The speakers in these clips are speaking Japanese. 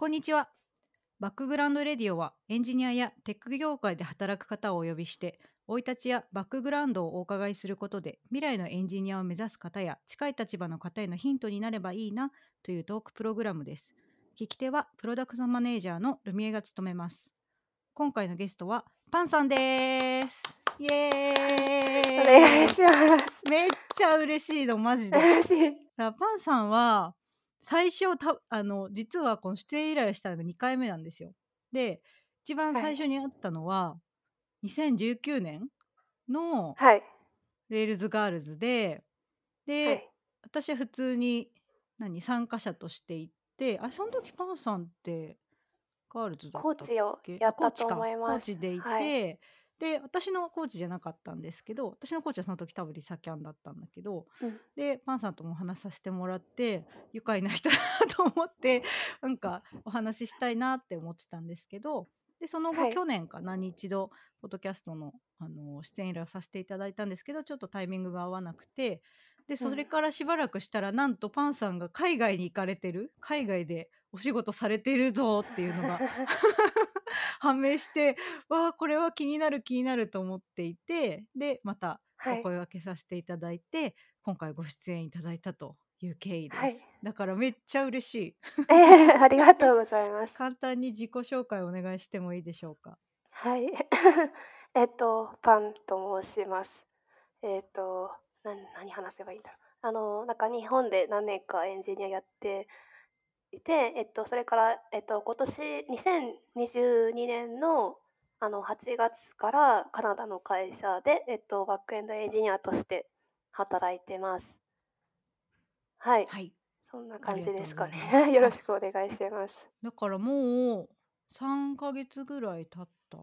こんにちは。バックグラウンドレディオはエンジニアやテック業界で働く方をお呼びして生い立ちやバックグラウンドをお伺いすることで未来のエンジニアを目指す方や近い立場の方へのヒントになればいいなというトークプログラムです。聞き手はプロダクトマネージャーのルミエが務めます。今回のゲストはパンさんです。イエーイお願いします。めっちゃ嬉しいのマジで。嬉しい。パンさんは最初たあの実はこの出演依頼をしたのが2回目なんですよ。で一番はい最初に会ったのは、2019年のはい。レールズガールズでで、はい。私は普通に何参加者として行ってあその時パンさんってガールズだったっコーチをけ？やったと思います。チでいて、はい。で私のコーチじゃなかったんですけど私のコーチはその時多分リサキャンだったんだけどうん。でパンさんともお話しさせてもらって愉快な人だなと思ってなんかお話ししたいなって思ってたんですけどでその後、はい去年かなに一度ポッドキャストのあの出演依頼をさせていただいたんですけどちょっとタイミングが合わなくてでそれからしばらくしたら、なんとパンさんが海外に行かれてる海外でお仕事されてるぞっていうのが判明してわあこれは気になる気になると思っていてでまたはい。お声掛けさせていただいて、今回ご出演いただいたという経緯です、はいだからめっちゃ嬉しいえー、ありがとうございます。簡単に自己紹介お願いしてもいいでしょうか？はい。えっと、パンと申します。えっと、何話せばいいんだろう。あの、なんか日本で何年かエンジニアやっていて、えっと、それから、えっと、今年2022年のあの8月からカナダの会社で、えっと、バックエンドエンジニアとして働いてます。はい。はいそんな感じですかありがとうございまね。よろしくお願いします。だからもう3ヶ月ぐらい経った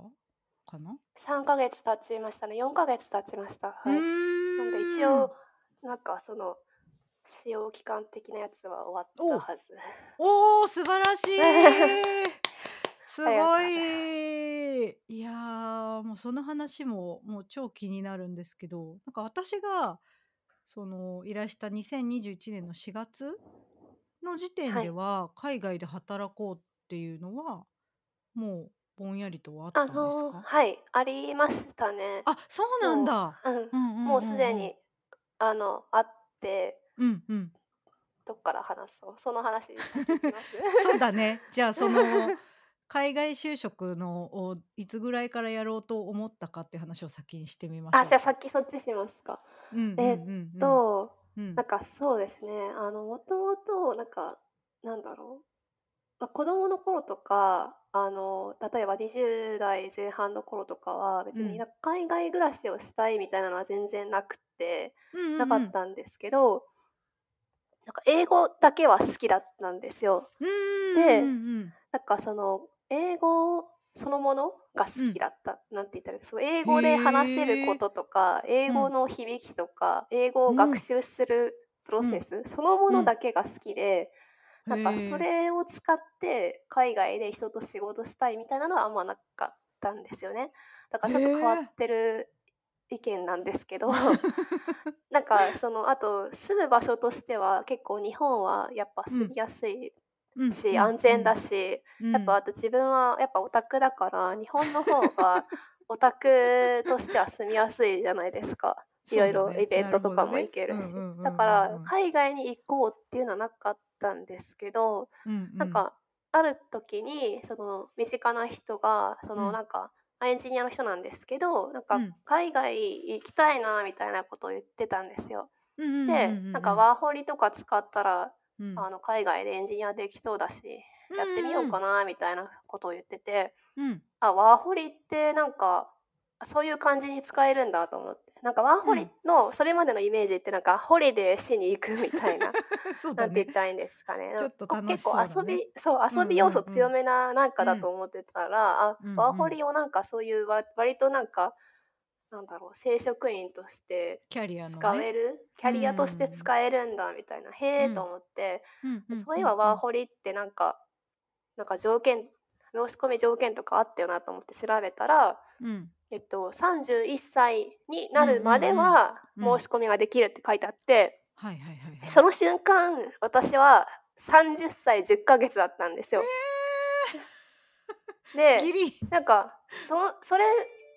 かな、3ヶ月経ちましたね。4ヶ月経ちました。はい。んなんで一応、なんかその、使用期間的なやつは終わったはず。おー素晴らしい。すごい。いやーもうその話ももう超気になるんですけどなんか私がそのいらした2021年の4月の時点では海外で働こうっていうのはもうぼんやりとはあったんあですの、か？はい、ありましたね。あそうなんだ。うん。うんうんうんうん。もうすでに、あの、あって、うんうんどっから話そう？その話 そうだねじゃあその 海外就職のをいつぐらいからやろうと思ったかっていう話を先にしてみましょうあ、じゃあさっきそっちしますか。うんうんうんえうんと、うんなんかそうですね。あの、もともと、なんか、なんだろう。まあ、子供の頃とか、あの、例えば20代前半の頃とかは、別うんに海外暮らしをしたいみたいなのは全然なくて、うんうんうんなかったんですけど、なんか英語だけは好きだったんですよ。うんでうんうんなんかその、英語そのものが好きだった。なんて言ったらそう英語で話せることとか、英語の響きとか、英語を学習するプロセス、そのものだけが好きで、なんかへー。それを使って海外で人と仕事したいみたいなのはあんまなかったんですよね。だからちょっと変わってる意見なんですけど、なんかそのあと住む場所としては結構日本はやっぱ住みやすいうんし、安全だし、うん。やっぱあと自分はやっぱオタクだから 日本の方がオタクとしては住みやすいじゃないですか。いろいろイベントとかも行けるし。だから海外に行こうっていうのはなかったんですけど、なんかある時にその身近な人がそうん。のなんか、エンジニアの人なんですけどなんかうん。海外行きたいなみたいなことを言ってたんですよ。でうんなんかワーホリとか使ったらうん。あの海外でエンジニアできそうだしやってみようかなみたいなことを言っててうん。あワーホリってなんかそういう感じに使えるんだと思ってなんかワーホリのそれまでのイメージってなんかホリデーしに行くみたいな なんて言ったらいいんですかね。結構遊び、そう、遊び要素強めななんかだと思ってたら、あうんうんワーホリをなんかそういうわ割となんか、なんだろう、正職員としてキャリアのね。使える、キャリアとして使えるんだみたいな、へえうんと思って、うんうんそういえばワーホリってなんか、なんか条件、申し込み条件とかあったよなと思って調べたら、うんえっと、31歳になるまでは申し込みができるって書いてあって、その瞬間私は30歳10ヶ月だったんですよ。でギリ。なんかそのそれ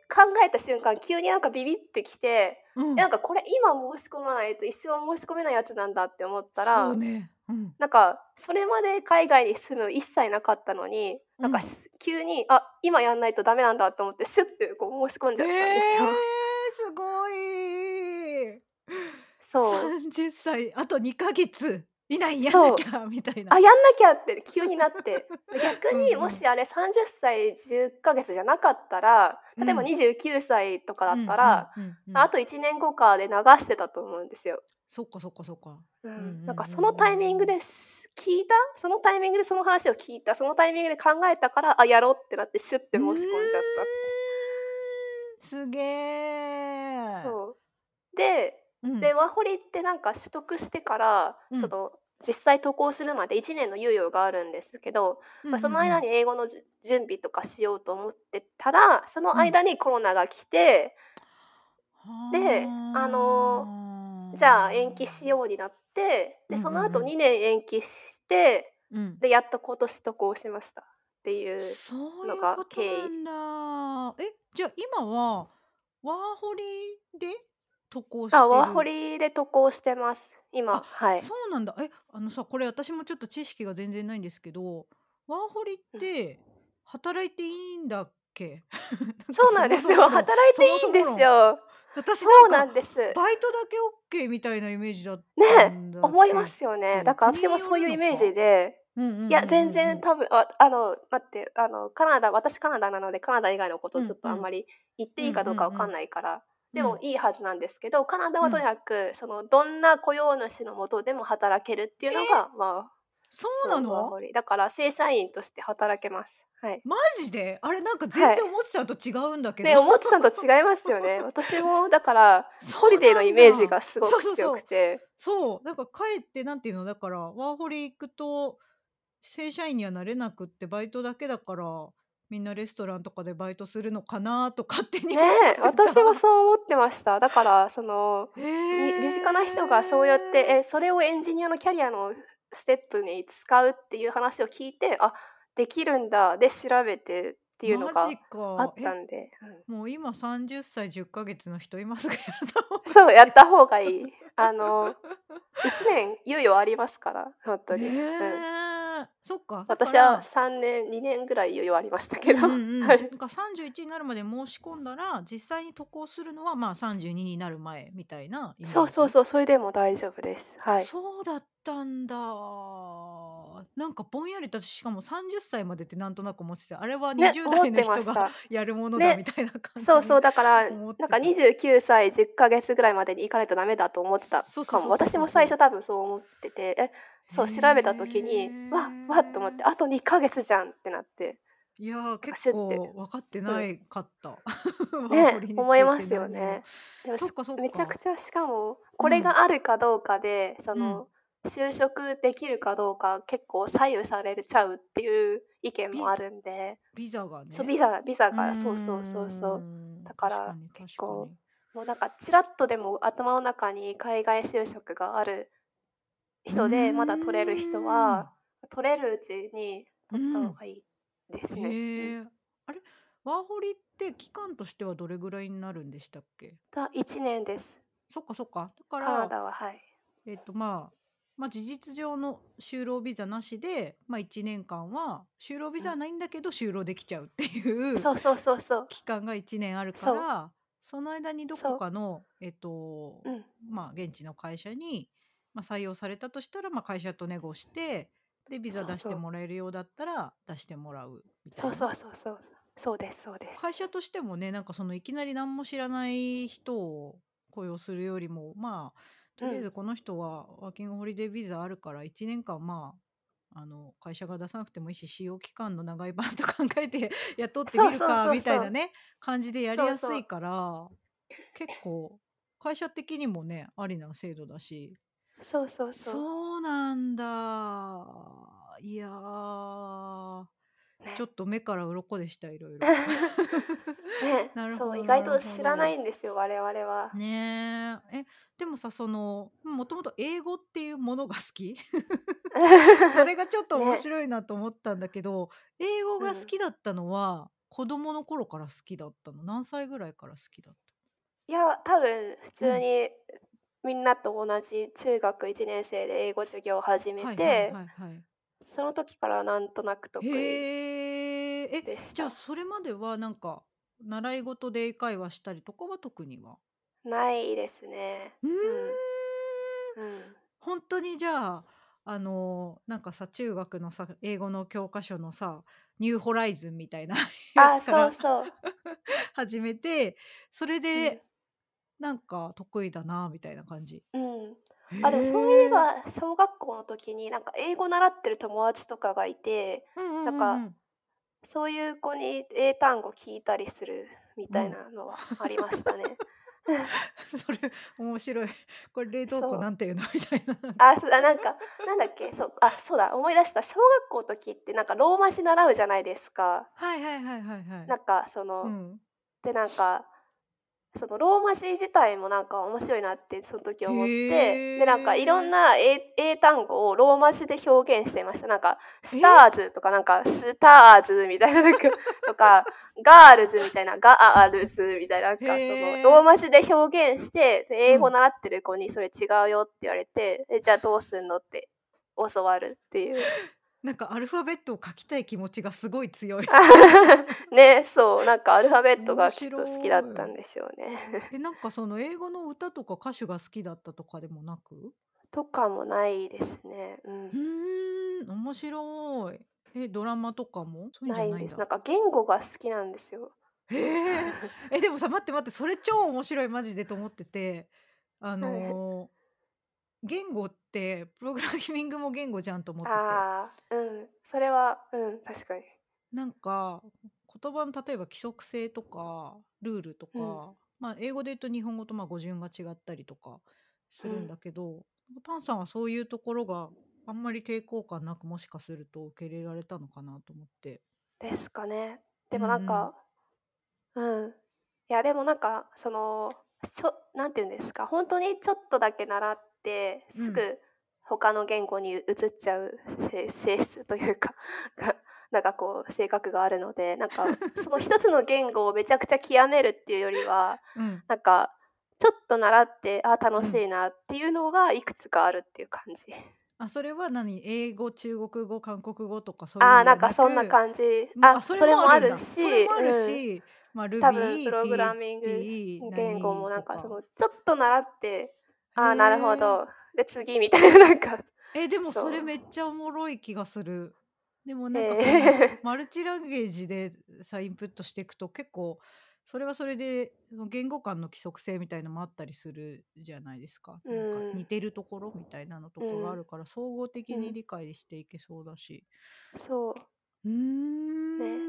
考えた瞬間急になんかビビってきて、うん。なんかこれ今申し込まないと一生申し込めないやつなんだって思ったら、そうね。うん。なんかそれまで海外に住む一切なかったのに、なんかうんす急にあ今やんないとダメなんだと思ってシュッてこう申し込んじゃったんですよ。えー、すごい。そう30歳あと2ヶ月以内やんなきゃみたいなあやんなきゃって急になって 逆にもしあれ30歳10ヶ月じゃなかったら例えばうん29歳とかだったら、あと1年後かで流してたと思うんですよ。そっかそっかそっか。うん。んうんうんなんかそのタイミングです聞いたそのタイミングでその話を聞いたそのタイミングで考えたからあやろうってなってシュッて申し込んじゃっうーんすげえた。そう。でうん。でワーホリってなんか取得してから、うん。その実際渡航するまで1年の猶予があるんですけど、まあ、その間に英語のじ準備とかしようと思ってたらその間にコロナが来て、であのじゃあ延期しようになってでその後うんうん。うん2年延期してうん。でやっと今年渡航しましたっていうそういうのがこと経緯なんだ。えじゃあ今はワーホリで渡航してる？あワーホリで渡航してます今。あはい。そうなんだ。えあのさこれ私もちょっと知識が全然ないんですけどワーホリって働いていいんだっけ？そうなんですよ。働いていいんですよ私そうななんんです。バイトだけ OK みたいなイメージだったねんだ思いますよね。けだから私もそういうイメージで。うんうんうんうんいや全然多分ああの待ってあのカナダ私カナダなのでカナダ以外のことをちょっとあんまり言っていいかどうかわかんないから、でもいいはずなんですけどカナダはとにかく、そのどんな雇用主のもとでも働けるっていうのがまあそうなの？だから正社員として働けます。はい。マジで？あれなんか全然思ってたのと違うんだけど、で思ってたのと違いますよね。私もだからホリデーのイメージがすごく強くて。そうなんかかえってなんていうの？だからワーホリ行くと正社員にはなれなくってバイトだけだからみんなレストランとかでバイトするのかなと勝手にね私もそう思ってました。だからそのへみー身近な人がそうやってえそれをエンジニアのキャリアのステップに使うっていう話を聞いてあできるんだ。で調べてっていうのがあったんで、うん。えもう今30歳10ヶ月の人いますがやった方がいいそうやった方がいい。あの1年猶予ありますから本当に。ねうん。えそっか私ら。は3年2年ぐらい余裕ありましたけど、うんうん なんか31になるまで申し込んだら実際に渡航するのはまあ32になる前みたいなそうそうそうそれでも大丈夫です。はい。そうだったんだ。なんかぼんやりとしかも30歳までってなんとなく思っててあれはね20思ってまし代の人がた。やるものだね。みたいな感じそうそうにだからなんか29歳10ヶ月ぐらいまでに行かないとダメだと思ってたかも。私も最初多分そう思っててえそう調べた時にわわっと思ってあと2ヶ月じゃんってなっていやー結構分かってないかった、ワーね思いますよね。でもめちゃくちゃしかもこれがあるかどうかで、その、就職できるかどうか結構左右されちゃうっていう意見もあるんで、ビザがね。そうビザビザがそうそうそうそう。だから結構もうなんかちらっとでも頭の中に海外就職がある人でまだ取れる人は取れるうちに取った方がいいですね。うん。え。あれワーホリって期間としてはどれぐらいになるんでしたっけ？だ1年です。そっかそっか。だかカナらダははい。えっとまあまあ事実上の就労ビザなしで、まあ、1年間は就労ビザはないんだけど就労できちゃうっていうそうそうそうそう。期間が1年あるからその間にどこかのえっとうん。まあ現地の会社に、まあ、採用されたとしたら、まあ、会社とネゴしてでビザ出してもらえるようだったら出してもらうみたいな。そうそうそう。そうそうですそうです。会社としてもねなんかそのいきなり何も知らない人を雇用するよりもまあとりあえずこの人はワーキングホリデービザあるから1年間まああの会社が出さなくてもいいし使用期間の長い版と考えて 雇ってみるそうそうそうそうかみたいなね感じでやりやすいから結構会社的にもねありな制度だしそうそうそう。そうなんだいやちょっと目から鱗でしたいろいろ。ね、なるほそう、意外どなるほと知らなど。いんですよ、我々は。ねえ。え、でもさ、その、もともと英語っていうものが好き？それがちょっと面ね。白いなと思ったんだけど、英語が好うん。きだったのは、子供の頃から好きだったの？何歳ぐらいから好きだった？いや、多分普うん。通にみんなと同じ中学1年生で英語授業を始めはいはいて、はいはい。その時からなんとなく得意へえ。え、じゃあ。それまではなんか、習い事で英会話したりとかは特には？ないですね。うん。ん。うん。ほんとにじゃあ、あの、なんかさ、中学のさ、英語の教科書のさ、ニューホライズンみたいな やあ、つからそうそう。始めて、それうん。でなんか得意だなみたいな感じ。うん。へあ、でもそういええ。ば、小学校の時になんか英語習ってる友達とかがいて、なんか、ん。そういう子に英単語聞いたりするみたいうん。なのはありましたね。それ面白い。これ冷凍庫。なんていうのみたいな。あ、そうだ、なんか、なんだっけ、そう、あ、そうだ、思い出した。小学校の時ってなんかローマ字習うじゃないですか。はいはいはいはいはい。なんかその、うん。で、なんか、そのローマ字自体もなんか面白いなってその時思って、で、なんかいろん。な英英単語をローマ字で表現していました。なんか、スタえ？ーズとかなんか、スターズみたいななんか、とか、ガールズみたいな、ガアールズみたいな、なんへかそのローえ。マ字で表現して、で、英語うん。習ってる子にそれ違うよって言われて、え、じゃあどうすんのって教わるっていう。なんかアルファベットを書きたい気持ちがすごい強い。ね、そう、なんかアルファベット面がきっと好きだった。んでしょうね。え、なんかその英語の歌とか歌手が好きだったとかでもなく？とかもないですね。うふん。ーん、面白い。え、ドラマとかも？そういうんじないんです。ゃないんか言語が好きなんですよ。へえ。え、でもさ、待って待って、それ超面白いマジでと思ってて、あはい。の、言語ってプログラミングも言語じゃんと思ってて。ああ、うん、それは、うん、確かに。なんか、言葉の例えば規則性とかルールとうん、か、まあ、英語で言うと日本語とまあ語順が違ったりとかするんうん。だけど、パンさんはそういうところがあんまり抵抗感なく、もしかすると受け入れられたのかなと思って。ですかね。でうんうもなんん。か、うん。いやでもなんか、その、しょなんて言うんですか、ほんとにちょっとだけ習って、うん。すぐ他の言語に移っちゃうせ性質というか、が、なんかこう性格があるので、なんか その一つの言語をめちゃくちゃ極めるっていうよりは、うん。なんかちょっと習って、あ、楽うん。しいなっていうのがいくつかあるっていう感じ。あ、それは何？英語、中国語、韓国語とかそういうあなんかそんな感じ。あ、あ、それもあるもあるんだ。それし、もあるうん。し、ま、多分プログラミング言語も何なんかその。ちょっと習って、へああ、なるほえ。ど。で、次みたいななんか、え、でもそれ。めっちゃおもろい気がする。でもなんかそのええ。マルチランゲージでさ、インプットしていくと結構それはそれで、言語間の規則性みたいのもあったりするじゃないですか。うなんかん。似てるところみたいなのとうん。かがあるから、総合的にうん。理解していけそうだし。そう。うーね。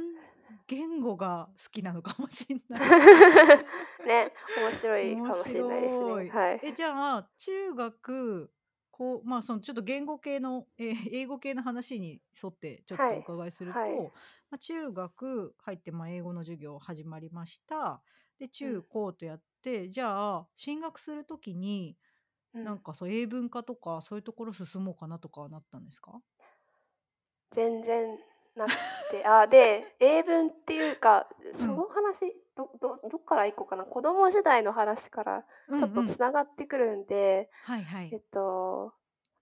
ん。言語が好きなのかもしんない。ね、面白い面かもしれないですね。はい。え、じゃあ、中学、こう、まあ、そのちょっと言語系の、え、英語系の話に沿ってちょっとおはい。伺いするはい。と、ま、中学入って、ま、英語の授業始まりました。で、うん。中高とやって、じゃあ、進学する時に、うん。なんかそう英文化とかそういうところ進もうかなとかはなったんですか？全然なくて、あ、で、英文っていうか、うん。その話、どどどっから行こうかな。子供時代の話からちょっとうんうん。繋がってくるんで、はいはい。えっと、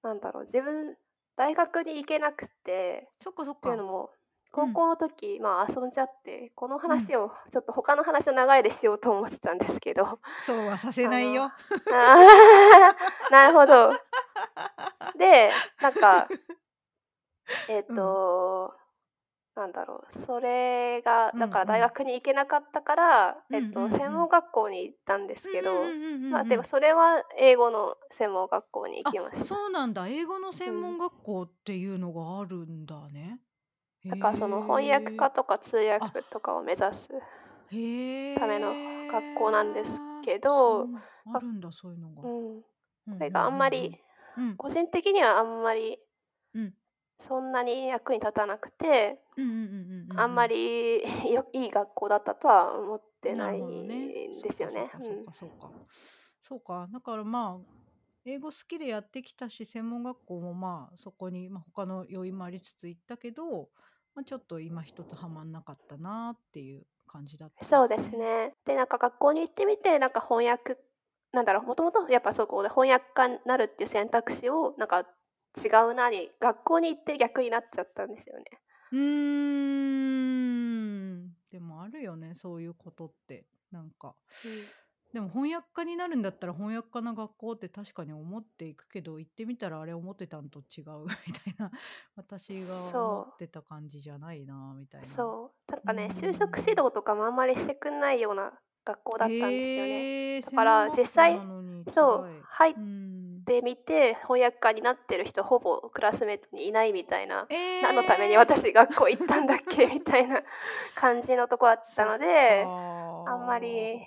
なんだろう、自分、大学に行けなくて、そっかそっか。っていうのも、高うん。校の時、まあ、遊んじゃって、このうん。話をちょっと他の話の流れでしようと思ってたんですけど、そうはさせないよ。あ なるほど。で、なんかえっ うん。と、なんだろう、それが、うんうだから大ん。学に行けなかったから、うんうんえっと、専うん。門学校に行ったんですうんけど、うんうんうんうまあ、んうん。でもそれは英語の専門学校に行あ、きました。そうなんだ。英語の専門うん。学校っていうのがあるんだね。へだからその翻訳え。家とか通あ、訳とかを目指すためのへ学校なんですえ。けど、あま、るんだ、そういうのが。うん、うんうんうこれがあんまり、んうん。うん。個人的にはあんまりうん。そんなに役に立たなくて、うんうんうんうんうんあんまり よいい学校だったとは思ってなない。んですよね。そうかそうかそうか。だからまあ英語好きでやってきたし専門学校もまあそこに、まあ、他の要因もありつつ行ったけど、まあ、ちょっと今一つはまんなかったなっていう感じだったんそうです。ね。でなんか学校に行ってみてなんか翻訳なんだろうもともとやっぱそこで翻訳家になるっていう選択肢をなんか違うなに学校に行って逆になっちゃったんですよね。うーん。でもあるよねそういうことって。なんか。でも翻訳家になるんだったら翻訳家の学校って確かに思っていくけど行ってみたらあれ思ってたんと違う みたいな。私がそう思ってた感じじゃないなみたいな。そう。なんかねうん就職指導とかもあんまりしてくんないような学校だったんですよね。だから実際そううんてみて翻訳家になってる人ほぼクラスメートにいないみたいな。えー。何のために私学校行ったんだっけみたいな感じのとこだったのでああんまり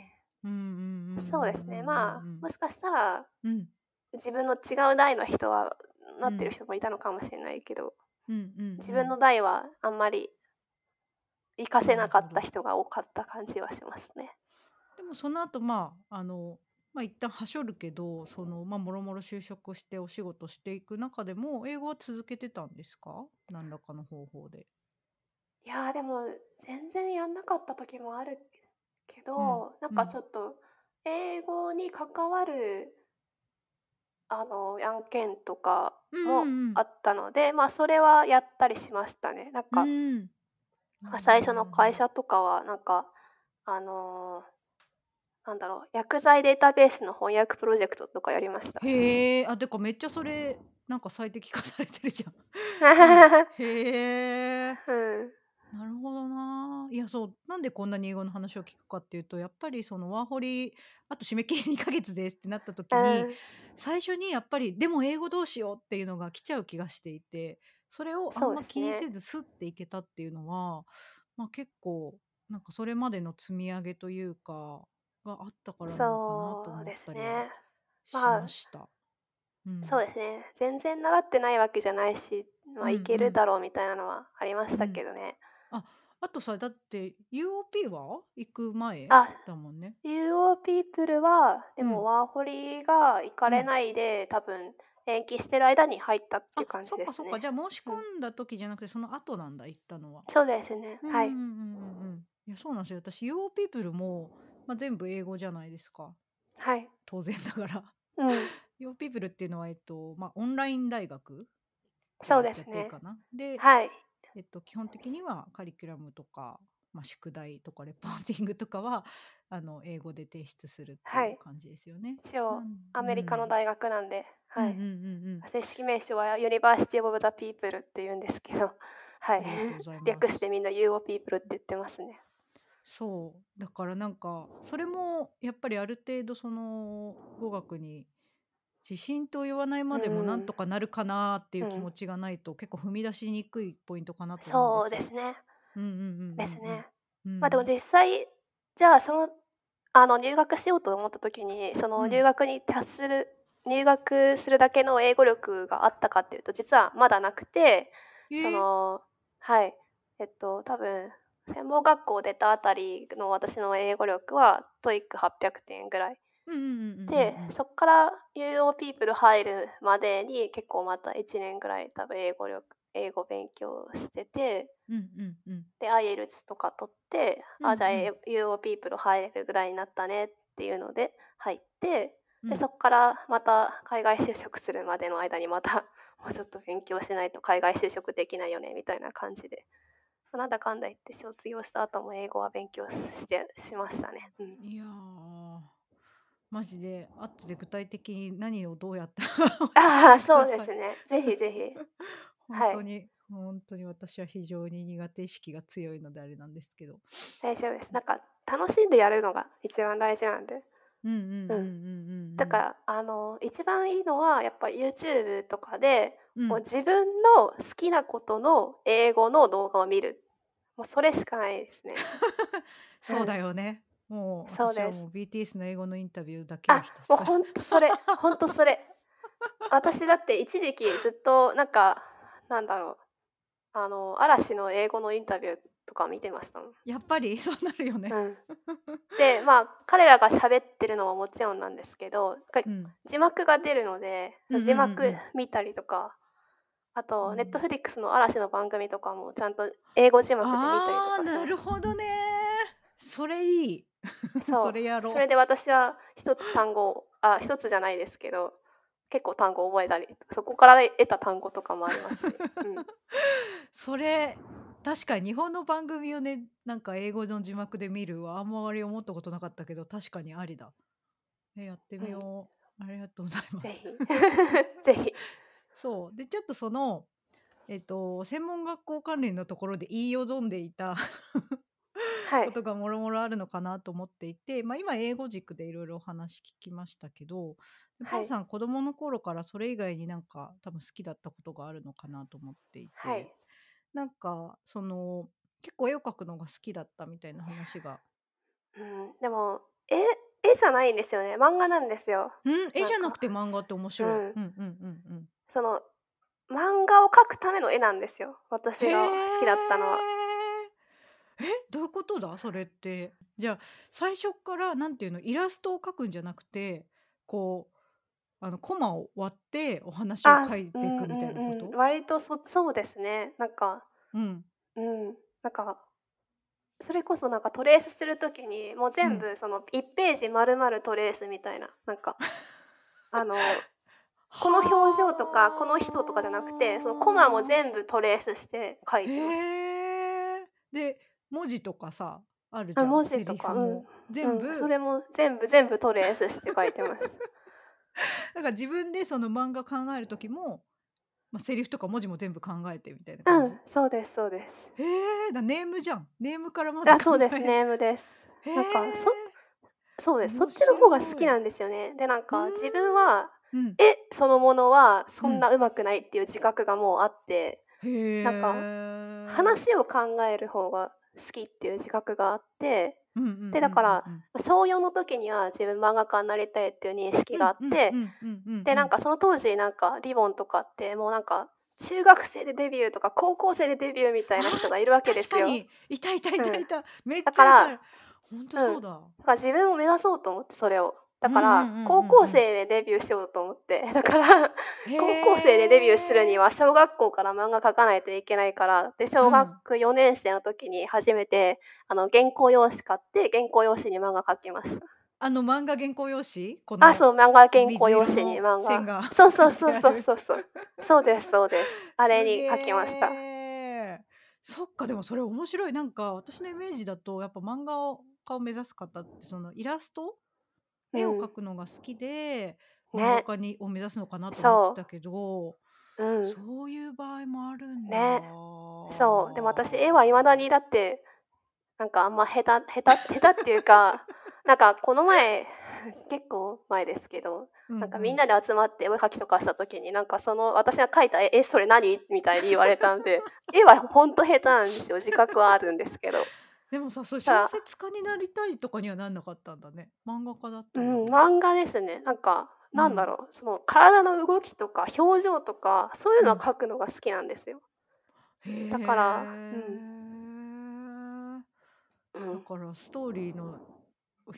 うんうんそうですね。まあうんもしかしたらうん。自分の違う代の人はなってる人もいたのかもしれないけど、自分の代はあんまり活かせなかった人が多かった感じはしますね。でもその後まああのまあ一旦はしょるけどそのまあもろもろ就職してお仕事していく中でも英語は続けてたんですか？何らかの方法で。いやーでも全然やんなかった時もあるけど、なんかちょっと英語に関わるあの案件とかもうんうんうん。あったので、まあそれはやったりしましたね。なんか、うんまあ最初の会社とかはなんかあのーなんだろう薬剤データベースの翻訳プロジェクトとかやりました。へえあてかめっちゃそれなんか最適化されてるじゃん。へえうん、なるほどな。いやそうなんでこんなに英語の話を聞くかっていうとやっぱりそのワーホリあと締め切り2ヶ月ですってなった時に、うん最初にやっぱりでも英語どうしようっていうのが来ちゃう気がしていてそれをあんま気にせずスッていけたっていうのは、まあ、結構なんかそれまでの積み上げというかがあったからなのかなとそうで思ったりすね。しまあました。うんそうですね。全然習ってないわけじゃないし、まあ、うんいけるだろうみたいなのはありましたけどね。あとさだって UOP は行く前あだもんね。UO ピープルは、でうんもワーホリが行かれないで、多分延期してる間に入ったっていう感じですねそっかそっか。じゃあ申し込んだ時じゃなくてその後なんだ行ったのは。そうですね。はい。うんうんうんうんうん。いやそうなんですよ。私 UO ピープルもまあ全部英語じゃないですか。はい。当然ながら。うん。UO ピープルっていうのはえっとまあオンライン大学そうですねか。な。で、はい。えっと基本的にはカリキュラムとかまあ宿題とかレポーティングとかは あの英語で提出するってはいいう感じですよね。一応うん、アメリカの大学なんで、はい。うんうんうんうん。正式名称は University of the People って言うんですけど、はいい 略してみんな UO People って言ってますね。そう。だからなんかそれもやっぱりある程度その語学に自信と言わないまでもうんなん。とかなるかなっていう気うん。持ちがないと結構踏み出しにくいポイントかなとそう思うんですよ。ですね。うんうんうんうんうん。ですね。うんまあでも実際じゃあそのあの入学しようと思った時にそのうん。入学に達する、入学するだけの英語力があったかっていうと実はまだなくて、そえーのはい。えっと多分専門学校出たあたりの私の英語力は TOEIC800 点ぐらい。うんうんうんうんうんで、そこから UO ピープル入るまでに結構また1年ぐらい多分英語力英語勉強しててで IELTS とか取って、うんうん。あじゃあ UO ピープル入れるぐらいになったねっていうので入ってうん。でそこからまた海外就職するまでの間にまたもうちょっと勉強しないと海外就職できないよねみたいな感じでなんだかんだ言って卒業した後も英語は勉強してしましたね。うんいやーマジで後で具体的に何をどうやってああそうですね。ぜひぜひ。本当に、本当に私は非常に苦手意識が強いのであれなんですけど。大丈夫です。なんか楽しんでやるのが一番大事なんで。うんうんうんうんうんうん。だからあの一番いいのはやっぱ YouTube とかで、うん、もう自分の好きなことの英語の動画を見る。もうそれしかないですね。そうだよね。もうそうです私はもう BTS の英語のインタビューだけをあもうほんとそれほんとそれ。私だって一時期ずっとなんかなんだろうあの嵐の英語のインタビューとか見てましたもん。やっぱりそうなるよねう。ん、でまあ彼らが喋ってるのももちろんなんですけどがうん。字幕が出るのでうんうんうん字幕見たりとか、あうんとネットフリックスの嵐の番組とかもちゃんと英語字幕で見たりとかなるほどね。それいい。そう それやろう。それで私は一つ単語をあ一つじゃないですけど結構単語を覚えたりそこから得た単語とかもありますし、うん、それ確かに日本の番組をねなんか英語の字幕で見るはあんまり思ったことなかったけど確かにありだ。えやってみよう。ありがとうございますぜ。ひぜひ そう。でちょっとそのえっと専門学校関連のところで言いよどんでいた はい。ことがもろもろあるのかなと思っていて、まあ、今英語軸でいろいろお話聞きましたけど、はい。パンさん子供の頃からそれ以外になんか多分好きだったことがあるのかなと思っていて、はい。なんかその結構絵を描くのが好きだったみたいな話が。うん、でも絵絵じゃないんですよね。漫画なんですよ。うん、絵じゃなくて漫画って面白い。んうんうんうん。その漫画を描くための絵なんですよ。私が好きだったのは。えどういうことだ？それって。じゃあ最初からなんていうの？イラストを描くんじゃなくてこうあのコマを割ってお話をあ書いていくみたいなうんうんうん。こと割とそそうですね。なんかうん。うん。なんかそれこそなんかトレースするときにもう全部その1ページ丸々トレースみたいな。なんかあの この表情とかこの人とかじゃなくてそのコマも全部トレースして書いてます。で文字とかさあるじゃんあ文字とかセリフも全部、うん、それも全部全部トレースして書いてます。だから自分でその漫画考える時も、まあ、セリフとか文字も全部考えてみたいなう感じ、ん、そうですそうです。へえだネームじゃんネームからまずあ、そうですネームです。へなんかーそうです。そっ面ちの方が好きなんですよね。でなんかうん自分はうん。絵そのものはそんな上手くないっていう自覚がもうあって、へえなんか話を考える方が好きっていう自覚があってうんうんうんうんでだから小4の時には自分漫画家になりたいっていう認識があって、うんうんうんうんうんでなんかその当時なんかリボンとかってもうなんか中学生でデビューとか高校生でデビューみたいな人がいるわけですよ。いたいたいたいた、めっちゃいだからた本当そうだ、だから自分も目指そうと思ってそれを。だから高校生でデビューしようと思って。だから高校生でデビューするには小学校から漫画描かないといけないからで小学4年生の時に初めてあの原稿用紙買って原稿用紙に漫画描きました。あの漫画原稿用紙？あそう漫画原稿用紙に漫画。そうそうそうそうそうそう。そうですそうです。あれに描きました。そっかでもそれ面白い。なんか私のイメージだとやっぱ漫画家を目指す方ってそのイラスト絵を描くのが好きで、ね漫画家にを目指すのかなと思ってたけど、う。ん。そういう場合もあるんだ、ね。そう。でも私絵はいまだにだってなんかあんま下手下手下手っていうかなんかこの前 結構前ですけどなんかみん。なで集まって絵描きとかした時になんかその私が描いた絵「えそれ何?」みたいに言われたんで絵はほんと下手なんですよ。自覚はあるんですけど、でもさそ小説家になりたいとかにはなんなかったんだね。漫画家だったうん漫画ですね。なんかなんだろう、その体の動きとか表情とかそういうのを描くのが好きなんですよ。へだからうん。からストーリーの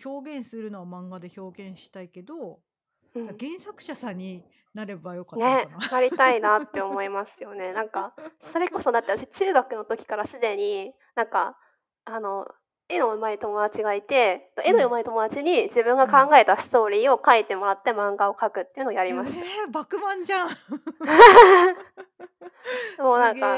表現するのは漫画で表現したいけど、うん。原作者さんになればよかったのねかな。なりたいなって思いますよね。なんかそれこそだって私中学の時からすでになんかあの絵の上手い友達がいて絵の上手い友達に自分が考えたストーリーを書いてもらって漫画を描くっていうのをやりました。えー、バクマンじゃん。もうなんか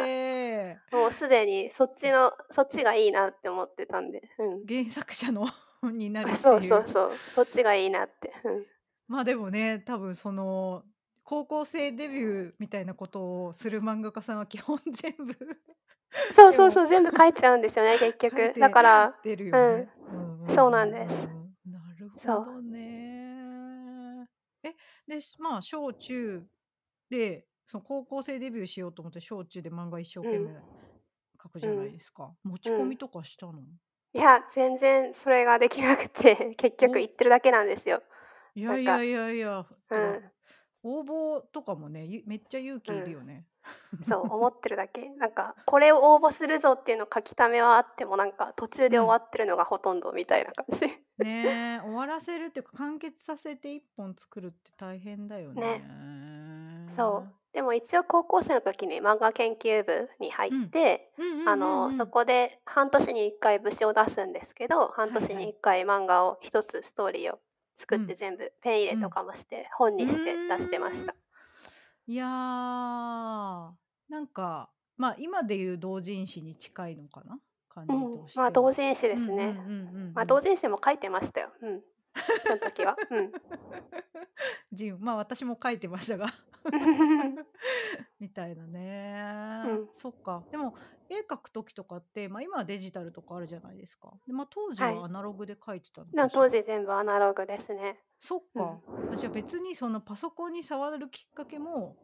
もうすでにそっちのそっちがいいなって思ってたんで、うん、原作者の になるっていう。そうそうそうそっちがいいなって、うん、まあでもね多分その高校生デビューみたいなことをする漫画家さんは基本全部 そうそうそう全部書いちゃうんですよね 結局。てだから出るよね。ん。そうなんです。うんなるほどね。えでまあ小中でその高校生デビューしようと思って小中で漫画一生懸命書くじゃないですか。持ち込みとかしたの、いや全然それができなくて 結局言ってるだけなんですよ。いやいやいやいや、うん。応募とかもねゆめっちゃ勇気いるよね。そう思ってるだけ。なんかこれを応募するぞっていうの書き溜めはあってもなんか途中で終わってるのがほとんどみたいな感じ。ねえ終わらせるっていうか完結させて一本作るって大変だよね。そう。でも一応高校生の時に漫画研究部に入って、うん。うんうんうんあのそこで半年に1回部誌を出すんですけど半年に1回漫画を一つストーリーを作っうん。て全部ペン入れとかもして本にして出してました。いやーなんかまあ今でいう同人誌に近いのかな？感じうんとしまあ同人誌ですね。うんうんうんうんまあ同人誌も書いてましたよ。うん。その時は。うん。ジンまあ私も書いてましたが みたいなね、うんそっかでも絵描く時とかって、まあ、今はデジタルとかあるじゃないですかで、まあ、当時はいはアナログで描いてたのかしら当時全部アナログですね。そっか、あじゃあ別にそのパソコンに触るきっかけも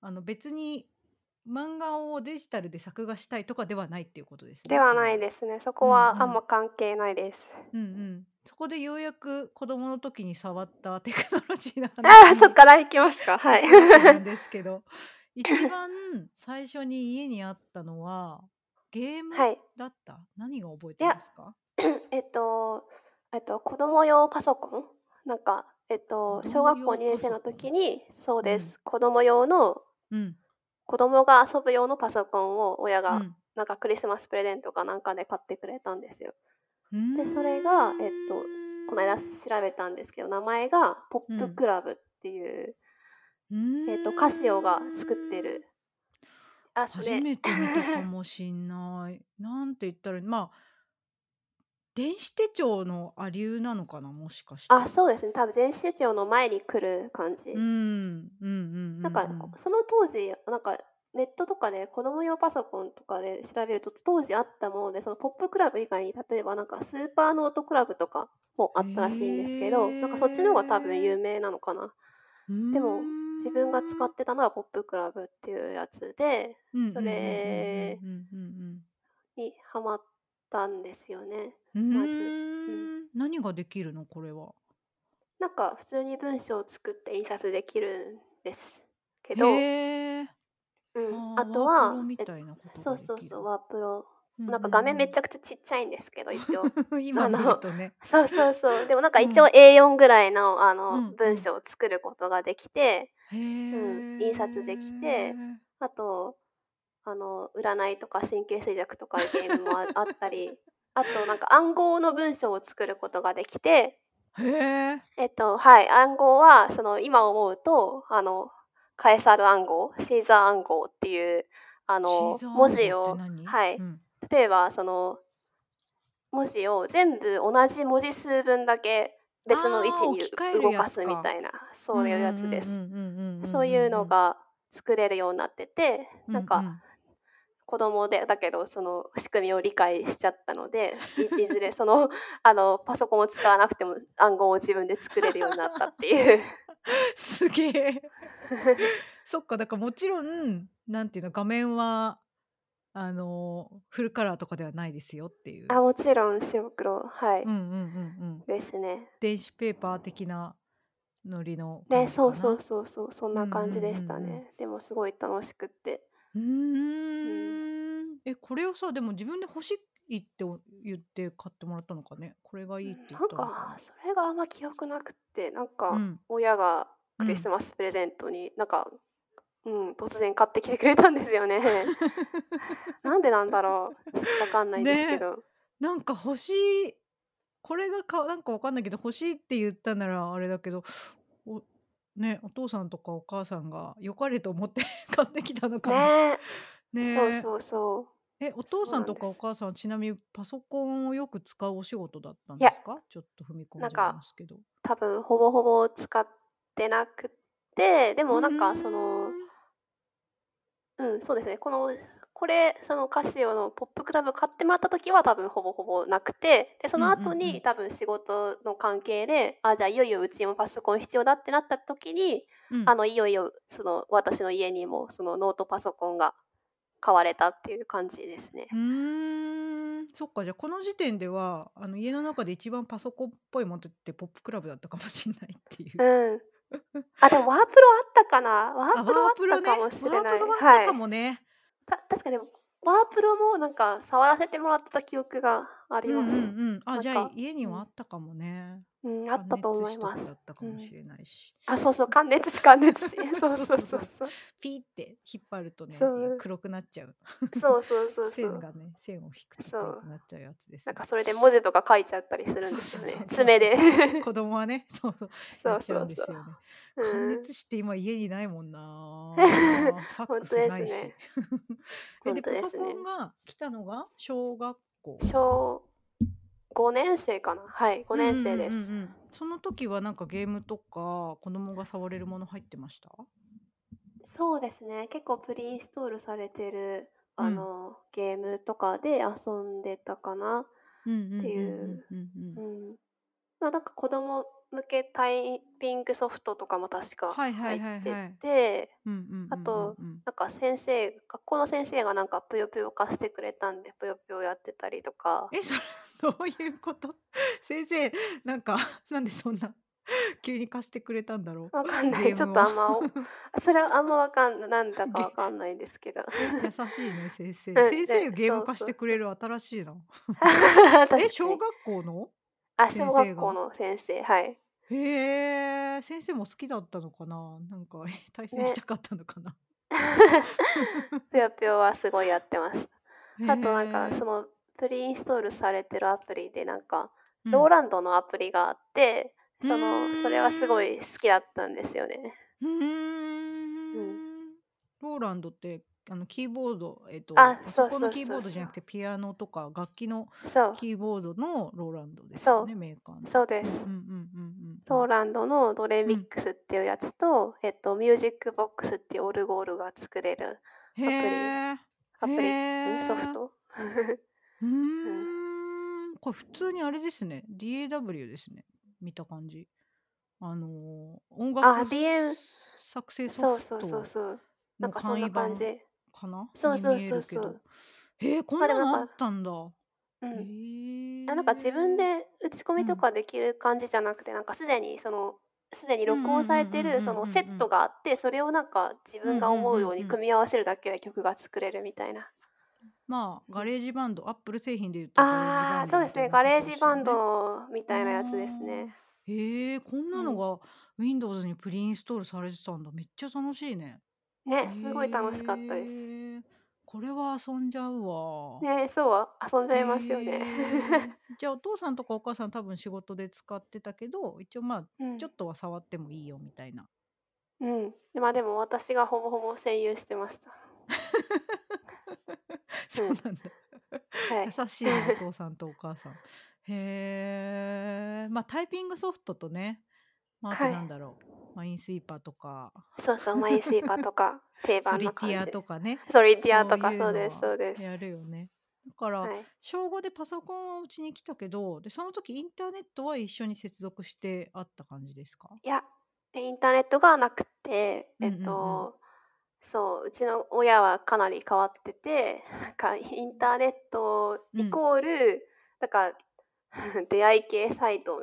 あの別に漫画をデジタルで作画したいとかではないっていうことですね。ではないす。ですね。そこうんうんはあんま関係ないです。うんうん。そこでようやく子供の時に触ったテクノロジーのあ話あ、そっから行きますか。はい。なんですけど一番最初に家にあったのはゲームはい。だった、何が覚えてますか？えっと、えっと、子供用パソコン？なんか、えっと、小学校用2年生の時に、そうです。子供用の、うん。子供が遊ぶ用のパソコンを親が、うん。なんかクリスマスプレゼントかなんかで買ってくれたんですよ。うーんでそれがえっとこの間調べたんですけど、名前がポップクラブっていう、えっと、カシオが作ってる。あ、それ。初めて見たかもしんない。なんて言ったらまあ電子手帳のありゅうなのかな？もしかして。あ、そうですね。多分電子手帳の前に来る感じ。うんうんうんうんなんか、その当時、なんか、ネットとかで子供用パソコンとかで調べると当時あったものでそのポップクラブ以外に例えばなんかスーパーノートクラブとかもあったらしいんですけどへーなんかそっちの方が多分有名なのかなうんでも自分が使ってたのはポップクラブっていうやつでそれにハマったんですよねまず。うん。何ができるのこれは？なんか普通に文章を作って印刷できるんですけど、へー。うん、あとはみえたいなそうそうそうワープロなんか画面めちゃくちゃちっちゃいんですけど 一応。今見るとね。そうそうそう。でもなんかうん。一応 A4 ぐらいのあの、うんうん文章を作ることができてへー印刷できてあとあの占いとか神経衰弱とかいうゲームもああったり あとなんか暗号の文章を作ることができてへえ。えっとはい暗号はその今思うとあのカエサル暗号シーザー暗号っていうあの文字をはい。うん例えばその文字を全部同じ文字数分だけ別の位置に動かすみたいなそういうやつです。そういうのが作れるようになってて、なんかうう子供でだけどその仕組みを理解しちゃったのでい いずれそのあのパソコンを使わなくても暗号を自分で作れるようになったっていうすげえ。そっかだからもちろんなんていうの画面はあのフルカラーとかではないですよっていう。あもちろん白黒はい、うんうんうんうん。ですね電子ペーパー的なノリので感じかな。そうそうそうそうそんな感じでしたね、うんうんうんうんでもすごい楽しくってうーん。えこれをさでも自分で欲しいって言って買ってもらったのかね。これがいいって言なんったのかかそれがあんま記憶なくってなんかうん親がクリスマスプレゼントになんか、うん、突然買ってきてくれたんですよね。なんでなんだろう。わかんないですけど、なんか欲しいこれがかなんかわかんないけど欲しいって言ったならあれだけどおねお父さんとかお母さんが良かれと思って 買ってきたのかな。ねねそうそうそう。えお父さんとかお母さんはちなみにパソコンをよく使うお仕事だったんですか？ちょっと踏み込んじゃいなんかますけど。多分ほぼほぼ使ってなくてでもなんかそのうんそうですね。このこれそのカシオのポップクラブ買ってもらった時は多分ほぼほぼなくてでその後に多分仕事の関係であじゃあいよいようちにもパソコン必要だってなった時にうん。あのいよいよその私の家にもそのノートパソコンが買われたっていう感じですね。うーん。そっかじゃあこの時点ではあの家の中で一番パソコンっぽいものってポップクラブだったかもしれないっていう。うん、あ、でもワープロあったかな？ワあ、ープロあったか。もしれない。ワープロはあったかはい。もね。た確かでも、ワープロもなんか触らせてもらった記憶があります。うんうんうん。あ、じゃあ家にはあうん、ったかもね。うん、あっ感たと思熱紙とかだいます。ったかうん。もしれないし。あ、そうそう、感熱紙、感熱紙。そうそうそうそうそう。そうそう。ピーって引っ張るとね、そう。黒くなっちゃう。そうそうそうそう。線がね、線を引くとそう。黒くなっちゃうやつですね。なんかそれで文字とか書いちゃったりするんそうですよね。そうそうそう爪で。そう。子供はね、そうそう、そうそうそう。んですよね。うん。感熱紙って今家にないもんな。ファック本当ですスないし。ね。え、本で、パソ当ですね。コンが来たのが小学校小5年生かな？はい、5うんうんうんうんう年生です。ん。その時はなんかゲームとか子供が触れるもの入ってました？そうですね。結構プリインストールされてるうん。あのゲームとかで遊んでたかな？ってうんうんうんいう。うんうんうん。うん。まあなんか子供向けタイピングソフトとかも確か入って。て、あとうん。なんか先生、学校の先生がなんかぷよぷよ貸してくれたんで、ぷよぷよやってたりとか。え、それ どういうこと？先生、なんか、なんでそんな急に貸してくれたんだろわかんうない。ちょっ。とあんまお、それはあんまわかんなんだかわゲかんないですけど。優しいね、先生。うん、先生で、ゲームそうそうそう。貸してくれる新しいな。確かえ、小に。学校の？あ、先小学校の先生、はい。へえ、先生も好きだったのかな？なんか対戦しね。たかったのかな？ぷよぷよはすごいやってました。あとなんか。そのプリインストールされてるアプリでなんかうん。ローランドのアプリがあって、うそのそれはすご。い好きだったんですよね。う。ん。ローランドって、あの、キーボード、えっと、あ、パそうソコンのキー。ボードじゃなくて、ピアノとか楽器のそう。キーボードのローランドですそう。よね、メーカーの。そうです。うんうんうんうんうんローうん。ランドのドレうん。ミックスっていうやつと、えっと、ミュージックボックスっていうオルゴールが作れるへアプリ、え。アプリ、んへえ。ソフト。ううん。ーん。これ普通にあれですね。DAW ですね。見た感じ。あのー音あ、楽 DM、作成ソフそうそうそうトそう。なんのかそんな簡易版感じ。かな？にそうそう見えるけど。そうそう。へえ、こんまあでもなのあっなんか、たんだ。うん。へあなんか自分え。で打ち込うん。みとかできる感じじゃなくて、なんかすでにその、すでにうんうん録音されてるそのセット。があって、それをなんか自分がうんうん思うように。組み合わせるだけで曲が作れるみたいな。まあ、うん。ガレージバンド、アップル製品で言うとガレージバああ、ンそうですね。ドみたいなことガレージバン。ドみたいなやつですあね。あ。へえ、こんうなのん。が Windows にプリインストールされてたんだ。めっちゃ楽しいね。ね、すごい楽しかったです。へえ。これは遊んじゃうわ。ね、そう、遊んじゃいますよへね。え。じゃあお父さんとかお母さん多分仕事で使ってたけど、一応まあ、うん。ちょっとは触ってもいいよみたいな。うん。まあでも私がほぼほぼ占有してました。そ ううん。なんだ。はい。優しいな、お父さんとお母さん。へえ。まあ、タイピングソフトとね、まあ、あとはい。なんだろう、マインスイーパーとか、そうそう、マインスイーパーとか 定ソ番リティア。とかね、ソリティアとか、そうです、そはうです。やるよね。だから、はい。小5でパソコンはうちに来たけど、で、その時インターネットは一緒に接続してあった感じですか？いや、インターネットがなくて、えっうんうんうん。と、そう、うちの親はかなり変わってて、なんかインターネットうん。イコール、なんか 出会い系サイト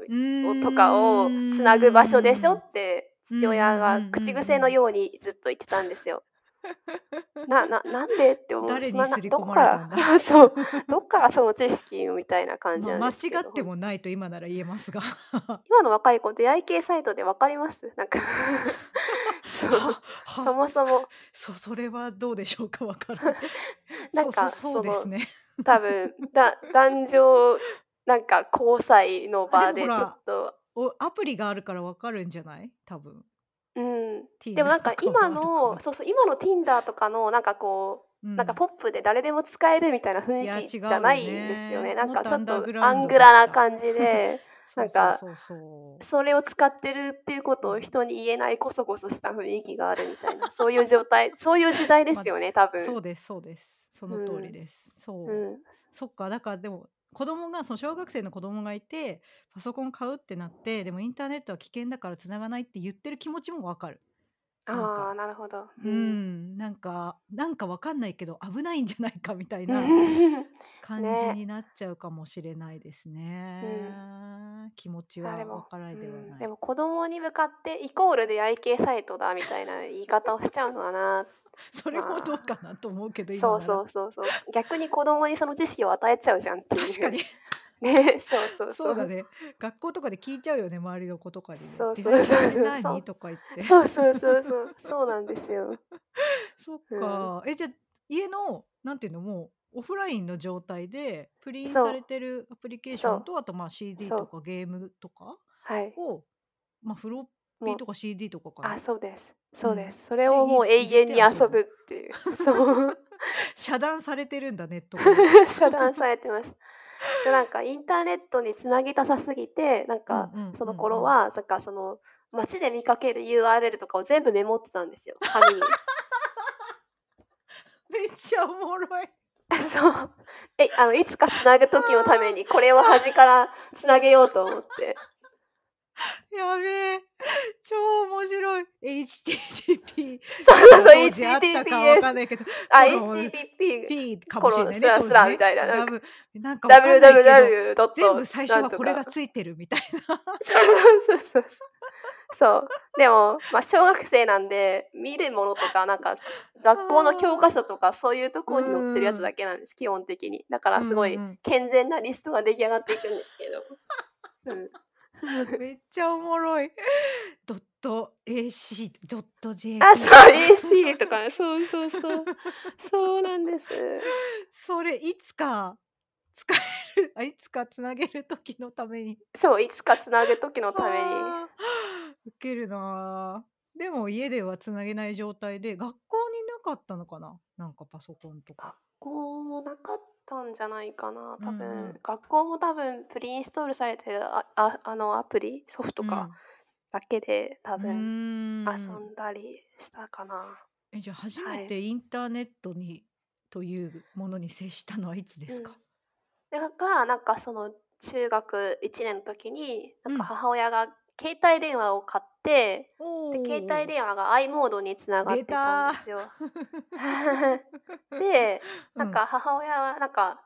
とかをつなぐ場所でしょ。ってうん父親が口癖のようにずっと言ってたんですよ。な、な、なんでって思う。誰に刷り込どっかまれたん そう、どっからその知識みたいな感じなんですけど。ってもないと今なら言えますが。今の若い子、出会い系サイトでわかります？なんかそう、は、そは、もそも、そ、それはどうでしょうかわからなんかそうですね。多分、だ、男女、なんか交際の場でちょっと、お、アプリがあるからわかるんじゃない？多分。うん。でもなんか今の、ら。そうそう、今の Tinder とかの、なんかこう、うん。なんかポップで誰でも使えるみたいな雰囲気じゃないんですよね。ね。なんかちょっとアングラ。な感じで、そうそうなんかそうそう。それを使ってるっていうことを人に言えないコソコソした雰囲気があるみたいな、そういう状態、そういう時代でますよね、多分。そうです、そうです。その通りです。そうう。ん。そっか、だからでも、子供が、その小学生の子供がいて、パソコン買うってなって、でもインターネットは危険だから繋がないって言ってる気持ちもわかる。なんああ、かなるほど。ううん。ん、なんかなんかわかんないけど、危ないんじゃないかみたいうなん 感じね。になっちゃうかもしれないですうん。ね。気持ちあ、では分も、からなうん、いではない。でも子供に向かってイコールで愛系サイトだみたいな言い方をしちゃうのはな、それもどうまかなと思うけど、あ、そう。そうそうそう。逆に子供にその知識を与えちゃうじゃん。確かに。ね、そうそうそう。だね。学校とかで聞いちゃうよね、周りの子とかにね。そう出そうそうそう。何？とか言って。そうそうそうそう。そうなんですよ。そっうん。か。え、じゃ、家の、なんていうの、もうオフラインの状態で、プリンされ。てるアプリケーシ。ョンと、あと、ま、CD そう。とかゲームとかはい。を、ま、フロッピとか CD とかかあ、な？そうです。うん。そうです。それで、いをもう永遠に遊ぶ。ぶっていう。そう。遮断されてるんだ、ネット。遮断されてます。で、なんかインターネットに繋ぎたさすぎて、なんうんかうんそのうんうん。頃は、なんかその街で見かける URL とかを全部メモってたんですよ、紙に。めっちゃおもろい。そう。え、あのいつか繋ぐ時のためにこれを端から繋げようと思って。やべえ。超面白い。HTTP そうそうそう、当時あったかわかんないけど、あ、この HTTP P かこもしれないね、のスラス。ラみたいな、なんかなんか www 全部ト最初は。これがついてるみたいな。そうそうそうそう。でも、ま、小学生なんで、見るものとか、なんか学校の教科ああ。書とかそういうとこうろに載ってるやつん。だけなんです、基本的に。だからすごい。健全なリストが出来上がっていくんですけど。うん。めっちゃおもろい。ドット AC、ドットあ、JP そう、とか。AC とか、そうそうそう。そうなんです。それいつか使えるあ、いつか繋げる時のために。そう、いつか繋ぐ時のために。はあ、ウケるな。でも家では繋げない状態で、学校になかったのかな？なんかパソコンとか。学校もなかったんじゃないかな、うんう多分。ん。学校も多分プリインストールされてるあああのアプリ、ソフトかうん。だけで多う分遊ーん。んだりしたかな。え、じゃ、初はい。めてインターネットにというものに接したのはいつですか？うん。で、なんかなんかその中学1年の時に、なんかうん。母親が携帯電話を買って、おで、携帯お。電話が i モードに繋がっ出てたんた。ですよ。で、なんうん。か母親はなんか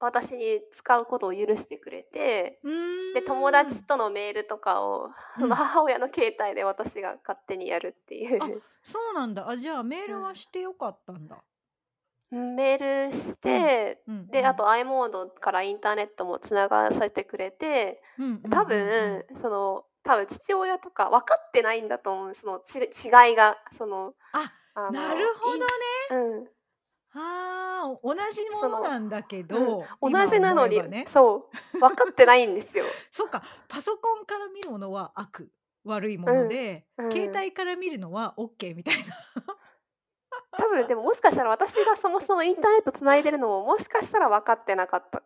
私に使うことを許してくれて、うで、友。達とのメールとかを。母親の携帯で私が勝手にやるっていあ、う。そうなんだ。あ、じゃあメールはうん。してよかったんだ。うん、メールしうん。て、うんうで、あん。と i モードからインターネットも繋がらせてくれて、多。分その、多分父親とか分かってないんだと思う、そのち違いが、その、あ、あなるの、ほどね。うん。ああ、同じもそののなんだけうん、ど、同今じなのにね。そう、分かってないんですよ。そっか、パソコンから見るものは悪、悪いもうん、ので、うん。携帯から見るのはオッケーみたいな。多分でももしかしたら私がそもそもインターネット繋いでるのも、もしかしたら分かってなかった。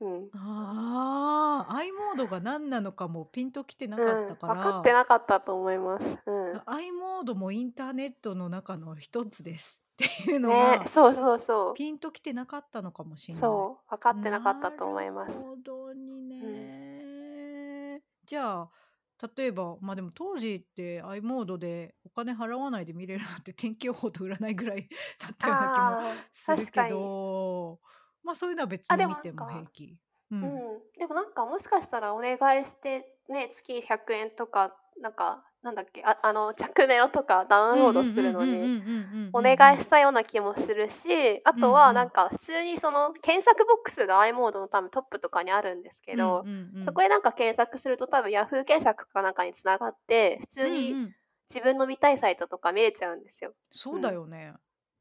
うん。ああ、i モードが何なのかもピンときてなうん、かったか分かってら。なかったと思います。うん。i モードもインターネットの中の一つですっていうのね、が、そうそうそピンときてなかったのかもしう。んない。そう、分かってなかったなと思います。るほどにうん。ね。じゃあ、例えば、ま、でも当時って i モードでお金払わないで見れるのって天気予報と占いぐらいだったような気もああ、するけ確かに。ど、ま、そういうのは別あ、に見ても平か気。う。うんん、でもなんかもしかしたらお願いしてね、月100円とか、なんか、なんだっけ、ああの着メロとかダウンロードうんうんするのにうんうんうんうんうんおうんうん。願いしたような気もするし、あうんとはうん。なんか普通にその検索ボックスが i モードの多分トップとかにあるんですけうんど、うんうん。そこでなんか検索すると多分 Yahoo 検索かなんかに繋がって、普うん通にうん。自分の見たいサイトとか見れちゃうんですよ。そううん。だよね。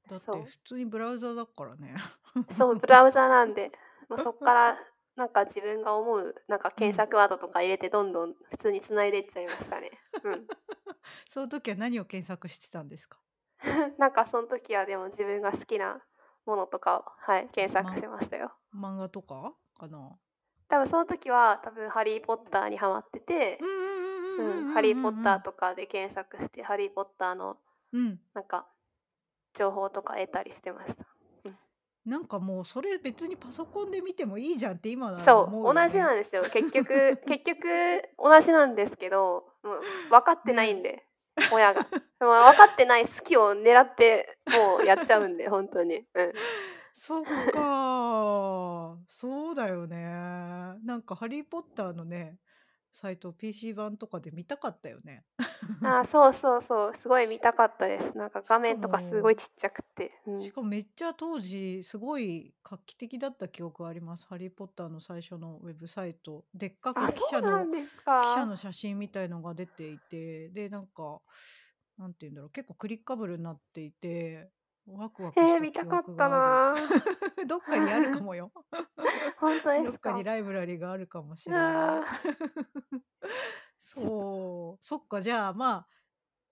だってそう。普通にブラウザだからね。そう、ブラウザなんで、ま、そっからなんか自分が思うなんか検うん。索ワードとか入れてどんどん普通に繋いでっちゃいましたね。うん。その時は何を検索してたんですか？なんかそん時はでも自分が好きなものとかを、はい、検索ましましたよ。漫画とかかな？多分その時は多分ハリー・ポッターにハマってて、ハリー・。ポッターとかで検索して、ハリー・ポッターのうん。なんか情報とか得たりしてました。うん。なんかもうそれ別にパソコンで見てもいいじゃんって今ならそう、思うよ同じなね。んですよ。結局結局同じなんですけど、もう分かってないね。んで。親が。分かってない好きを狙ってもうやっちゃうんで 本当に。うん。そっか。そうだよね。なんかハリー・ポッターのね、サイト PC 版とかで見たかったよね。ああ、そうそうそう、すごい見たかったです。なんか画面とかすごいもちっちゃくて。うん。しかもめっちゃ当時すごい画期的だった記憶あります。ハリー・ポッターの最初のウェブサイト。でっかあ、く記者の記者か。の写真みたいのが出ていて、で、なんか、なんて言うんだろう、結構クリッカブルになっていて、ワクワクしえー、見たかっ憶た。なー。どっかにあるかもよ。本当でどっかに。ライブラリがあるかもしれない。そう、そっか、じゃあまあ、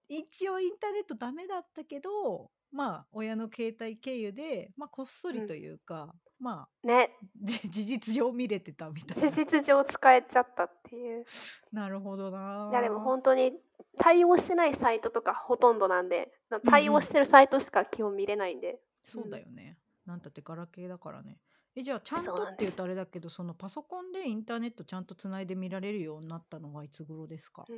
一応インターネットダメだったけど、まあ、親の携帯経由で、まあ、こっそうりん。というか、まあ、ね。じ事実上見れてたみたい事な。実上使えちゃったっていう。なるほどいやでもな。本当に対応してないサイトとかほとんどなんで、なうん対応しうん。てるサイトしか基本見れないんで。うそうだん。よね。なんたってガラケーだからね。え、じゃあちゃんとっていう。とあれだけど、そのパソコンでインターネットちゃんとつないで見られるようになったのはいつ頃ですか？うん。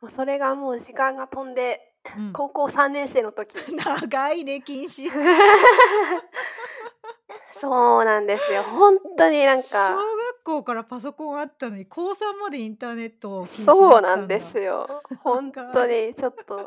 もうそれがもう時間が飛んで、うん。高校3年生の時。長いね、禁止。そうなんですよ。本当になん小か、学校からパソコンあったのに、高3までインターネット禁止そうなんでだ。すよ。本当。にちょっと、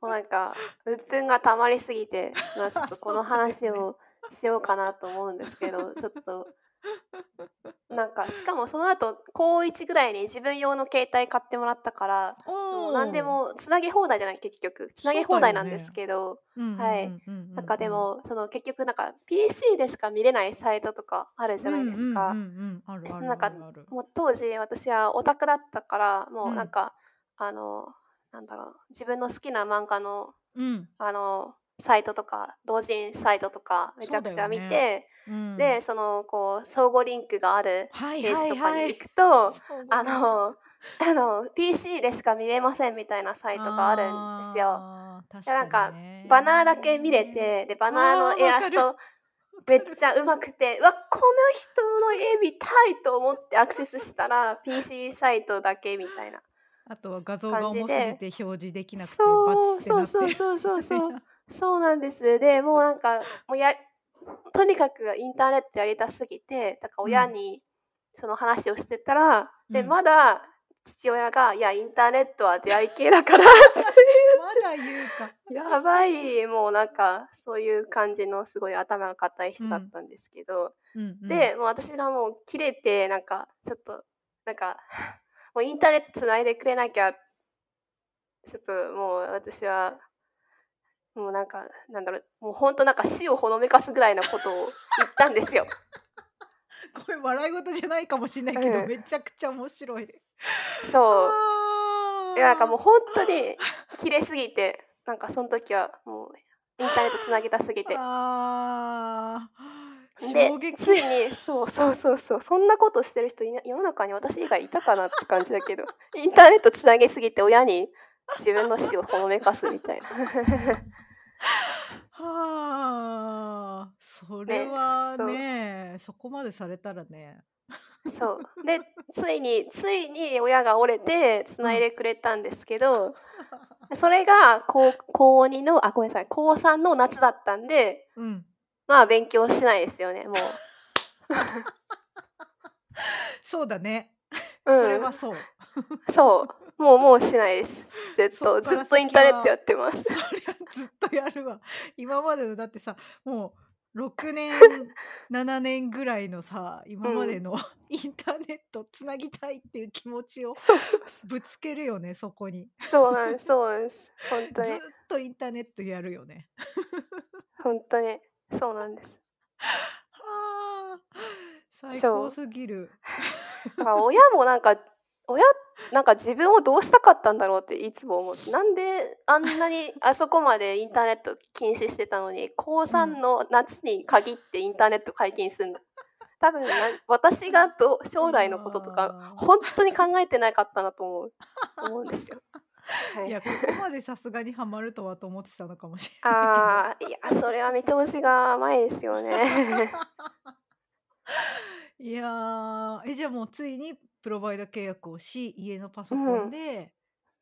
もうなんか、鬱憤が溜まりすぎて、まあちょっとこの。話をしようかなと思うんですけど、ちょっと、なんか、しかもその後、高1ぐらいに自分用の携帯買ってもらったから、もう何で。もつなげ放題じゃない、結局。つなげ放題なんですね。けど、うんうんはい。うんうんなんかうんうん。でも、その結局なんか PC でしか見れないサイトとかあるじゃないうんうんうんですか。なんか。もう当時私はオタクだったから、もう。うなんか、あの、なんだろう、自分の好きな漫画の、うん。あの、サイトとか、同人サイトとかめちゃくちゃ見よね。て、うん。で、その、こう、相互リンクがあるはいペーはいはい。ジとかに行くと、そうあだね。の、あの、PC でしか見れませんみたいなサイトがあるんですよ。で、なんか、バナーだけ見れね。て、で、バナーああ、のイ。ラストわめ。っちゃうまくて、うわ、この人の絵見たいと思ってアクセスしたら、PC サイトだけみたいなあとは画像が重すぎで、て表示できなくてバツそう、ってなそうってるそうそうみそうそう、たいな。そうなんです。で、もうなんか、もうや、とにかくインターネットやりたすぎて、だからうん。親にその話をしてたら、で、うん。まだ父親が、いや、インターネットは出会い系だからって まだ言うか。やばい、もうなんか、そういう感じのすごい頭が固い人だっうん。たんですけど、うんうん。で、もう私がもう切れて、なんか、ちょっと、なんか、もうインターネットつないでくれなきゃ、ちょっともう私は、もうなんか、なんだろう、もうほんとなんか死をほのめかすぐらいのことを言ったんですよ。これ笑い事じゃないかもしれないうけど、ん。めちゃくちゃ面白い。そう。いや、なんかもうあほんとに切れすぎて、なんかその時はもうインターネットつなげたすぎて。あ。ああ、衝で、撃。ついに、そうそうそうそう、そんなことしてる人いな世の中に私以外いたかなって感じだけど、インターネットつなげすぎて親に自分の死をほのめかすみたいな。はあ、それね、はそう。ね、そこまでされたらね。そう。で、ついについに親が折れて繋いでくれたんですけど、それが 高高2のあ、ごめんなさい、高3の夏だったんで、うん。まあ勉強しないですよね、もう。そうだね。うん。それはそう。そう。もうもうしないです。ずっと、ずっとイン先ターネットやは、ってます。そりゃずっとやるわ。今までのだってさ、もう6年、7年ぐらいのさ、うん。今までのインターネットつなぎたいっていう気持ちをぶつけるよね、そこに。う。そうなんです、そうなんです。ほんとずっに。とインターネットやるよね。ほんとに。そうなんです。はあ、最高。すぎる。親もなんか、親なんか自分をどうしたかったんだろうっていつも思って、なんであんなに あそこまでインターネット禁止してたのに、高う3ん。の夏に限ってインターネット解禁すんの。多分な私がど将来のこととか、あほんとに考えてなかったなと思う思うんですよ。はあ。いい。や、ここまでさすがにハマるとはと思ってたのかもしれないああ、いや、それは見通しが甘いですよね。いや、え、じゃあもうついにプロバイダー契約をし、家のパうソコンん。で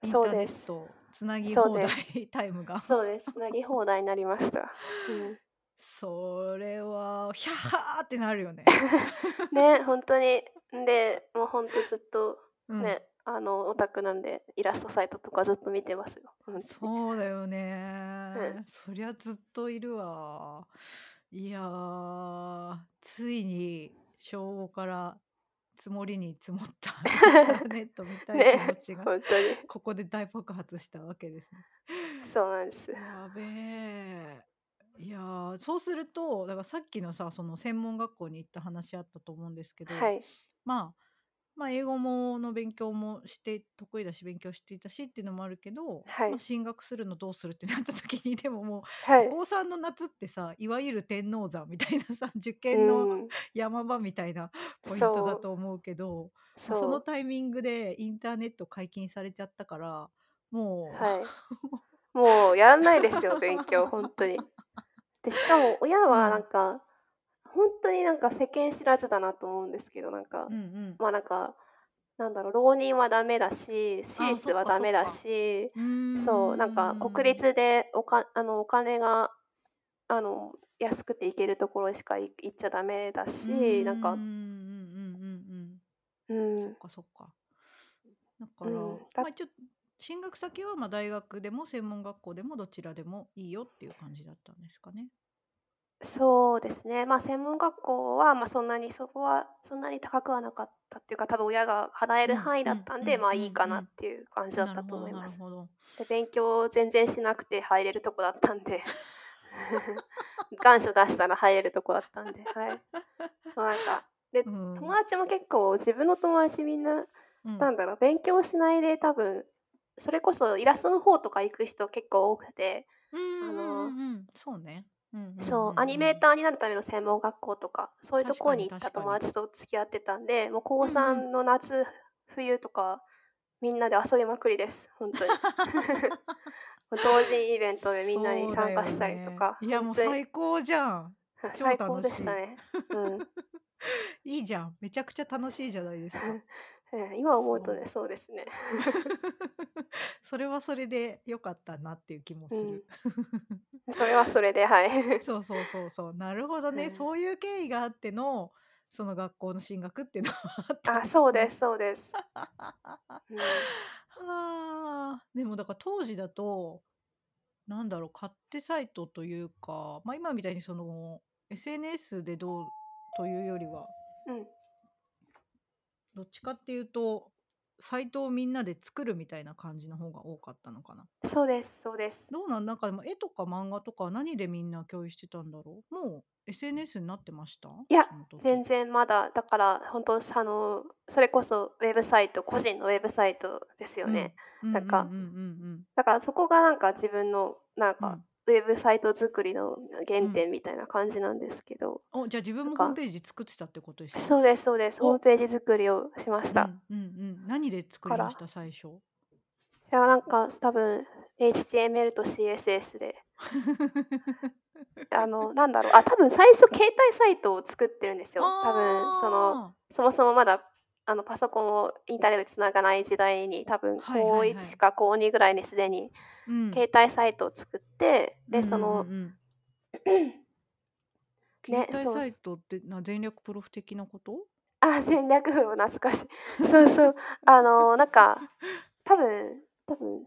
インターネ。ットつなぎ放題。タイムが。そうです。つなぎ放題になりました。うん。それは、ヒャッハーってなるよね。ね、ほんとに。んで、もうほんとずっとうん。ね、あの、オタクなんで、イラストサイトとかずっと見てますよ。そうだようん。ね。そりゃずっといるわ。いや、ついに小5から積もりに積もった インターネット見たい気持ね、ちが、ほんとに。ここで大爆発したわけですね。そうなんです。やべえ。いや、そうすると、だからさっきのさ、その専門学校に行った話あったと思うんですけど、はい。まあ、ま、英語もの勉強もして得意だし、勉強していたしっていうのもあるけど、ま、はい。進学するのどうするってなった時に、でももう、はい。高3の夏ってさ、いわゆる天王山みたいなさ、受う験のん。山場みたいなポイントだ。と思うけど、ま、そ。のタイミングでインターネット解禁されちゃったから、もうはい。もうやらないですよ、勉強、ほんとに。で、しかも親うはなん ん。か、ほんとになんか世間知らずだなと思うんですけど、なんか、うんうん。ま、なんか、なんだろう、浪人はダメだし、私ああ、立はダメだ。し、うそう、なんか国。立でおかあの、お金が、あの、安くて行けるところしかい行っちゃダメだし、なんかうんうんうんううん。そっん。かそっか。だから、うん、だま、一応進学先は、ま、大学でも専門学校でもどちらでもいいよっていう感じだったんですかね？そうですね。ま、専門学校は、ま、そんなにそこはそんなに高くはなかったっていうか、多分親が払えうんる範囲うんだったんで、うんま、うんうん。いいかなっていう感じだったなるほどと思います。で、勉強全然しなくて入れるとこだったんで。願書出したら入れるとこだったんで、はい。そう、なんか、で、う友ん。達も結構自分の友達みんな、うん。なんだろう、勉強しないで多分、それこそイラストの方とか行く人結構多くて、うんあのうんうん。そうね。うんうんうんそう、アニうん。メーターになるための専門学校とか、そういうと確かに行った。友達と付き合ってたんで、もう高うんうん。3の夏、冬とか、みんなで遊びまくりです、ほんとに。同人イベントでみんなに参加したりとね。か、いや、もう。最高じゃん。最高楽しい。でしたね。うん。いいじゃん。めちゃくちゃ楽しいじゃないですか。ええ、今思うとね、そう。ですね。それはそれで良かったなっていう気もうする。ん。それはそれで、はい。そうそうそうそう。なるほどね。うん。そういう経緯があっての、その学校の進学っていうのはあったあ、んね。そうですそうです。うん。はあ。でもだから当時だと、なんだろう、勝手サイトというか、ま、今みたいにその SNS でどうというよりはうん。どっちかっていうと、サイトをみんなで作るみたいな感じの方が多かったのかな？そうですそうです。どうなん？なんかでも絵とか漫画とかは何でみんな共有してたんだろう？もう SNS になってました？いや。全然まだ、だからほんと、あの、それこそウェブサイト、個人のウェブサイトですようん。ね。うんなんかうんうん。だからそこがなんか自分の、なんか、うん。ウェブサイト作りのうん。原点みたいな感じなんですけど。お、じゃあ自分もホームページ作ってたってことですね？そうですそうです。ホームお。ページ作りをしました。うんうんうん。何で作りました？最初？いや、なんか多分 HTML と CSS で。あの、なんだろう、あ、多分最初携帯サイトを作ってるんですよ。多分その。そもそもまだ、あの、パソコンをインターネットで繋がない時代に、多分はい高はいはい。1か高2ぐらいに既にうん。携帯サイトを作って、で、その 携帯サイ。トって、な全略プロフ的なこと？あ、戦略プロ懐かしい。そうそう。あの、なんか、多分多分、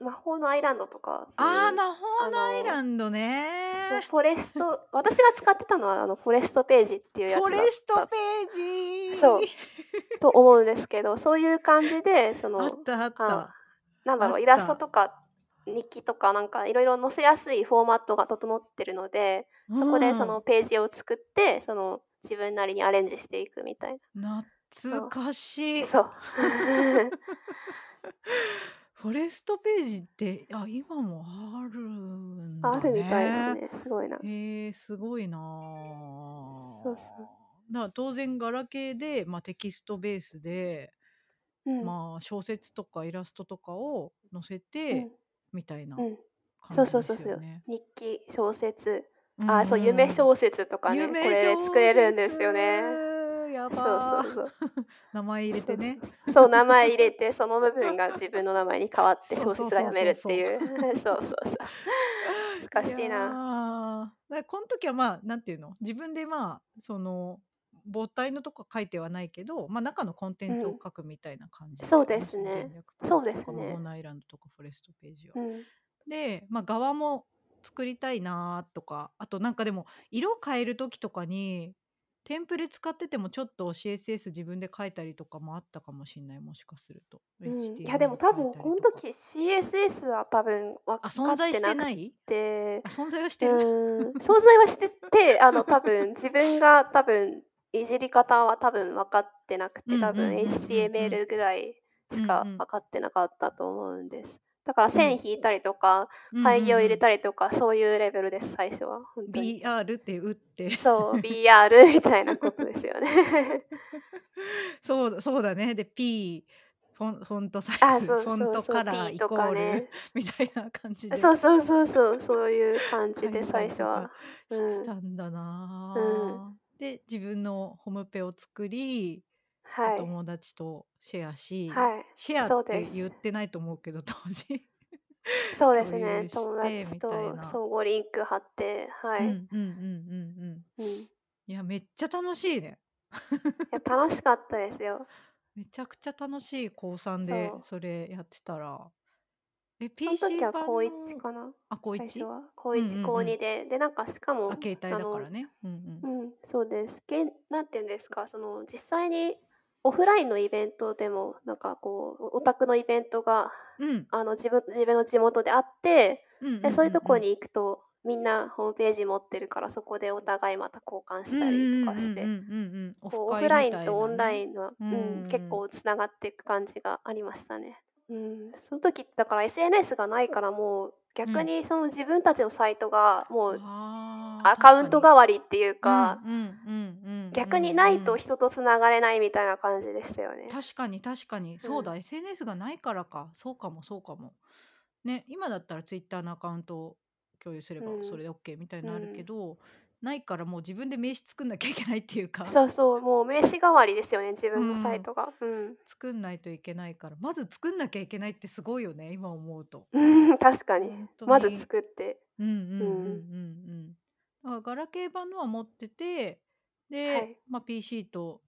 魔法のアイランドとか、ああ、魔法あのアイラの、ンドね。フォレスト 私が使ってたのは、あの、フォレストページっていうやつだっフォレストたペーそう、ジ。と思うんですけど、そういう感じで、そあっの、たあっあ、た。あっなんだろう、イラストた。とか日記とかなんか色々載せやすいフォーマットが整ってるので、うそこでそん。のページを作って、その、自分なりにアレンジしていくみたいな。懐。かしい。そう。フォレストページって、あ、今もあるんだあるみたいね。ですね。すごいな。へえ、すごいなそうそう。あ。だ、当然ガラケーで、ま、テキストベースで、うん。まあ、小説とかイラストとかを載せうて、ん。みたいなうん。そうそうそうそう。すよね。日記、小説。うんあ、そう、うんうん。夢小説とかね、こ夢れ作小れるんですよね。説。やそうばー。そうそう。名前入れてね。そう名前入れてその部分が自分の名前に変わって小説が読めるっていう。そうそうそう。難しいやなー。だからこの時はまあなんていうの？自分でまあその母体のとこ書いてはないけど、まあ、中のコンテンツを書くみたいな感じ。だよそうですね。そうですね。モンアイランドとかフォレストページは。うん。で、まあ、側も作りたいなとかあとなんかでも色変える時とかにテンプレ使っててもちょっと CSS 自分で書いたりとかもあったかもしれないもしかすると。うん、いやでも多分この時 CSS は多分分あか存在ってなくして。ない存在はしうてる、ん。存在はしててあの多分自分が多分いじり方は多分分かってなくて多分 HTML ぐらいしか分かってなかったと思うんですだから線引いたりとかうん会議を入れりたりとかそういうレベルです最初は BR って打って。そう BR みたいなことですよね。そうだそうだね。で P フォンフォントサイズあそうフォントカラーイコール、かねみたいな感じで。そうそうそうそうそういう感じで最初は。してたんだなあ、で自分のホームペを作り、はい。お友達とシェアし、はい。シェアってそうです。言ってないと思うけど当時そうですね。友達みたいとな。相互リンク貼ってはい、うんうんうんうんうん。うん、いいやめっちゃ楽しいね。や楽しかったですよ。めちゃくちゃ楽しい高3でそう。それやってたら。えその PC 時は版高の1かなあ高最初 1? は。高1、うんうんうん。高2で。でなんかしかもあ携帯だからね。ねうんうん。うんそうです。けんなんていうんですかその実際にオフラインのイベントでもなんかこうオタクのイベントがうん。あの自分自分の地元であってでそういうとこうんに行くとみんなホームページ持ってるからそこでお互いまた交換したりとかしてオフラインとオンラインの、ううんん結構つながっていく感じがありましたね。うん、その時だから SNS がないからもう逆にその自分たちのサイトがもうアカウント確代わりっていうか逆にないとうん人とつながれないみたいな感じでしたよね。確かに確かに。そうだ、SNS がないからか。そうかもそうかも。ね今だったら Twitter のアカウントを共有すればうん。それで OK みたいになるけど、ないからもう自分で名刺作んなきゃいけないっていうか。そうそうもう名刺代わりですよね自分のサイトが。うん、作んないといけないから。まず作んなきゃいけないってすごいよね今思うと。うん、確かに。まず作って。うんうんうんうん。うん。だからガラケー版のは持っててで、はいまあ、PC と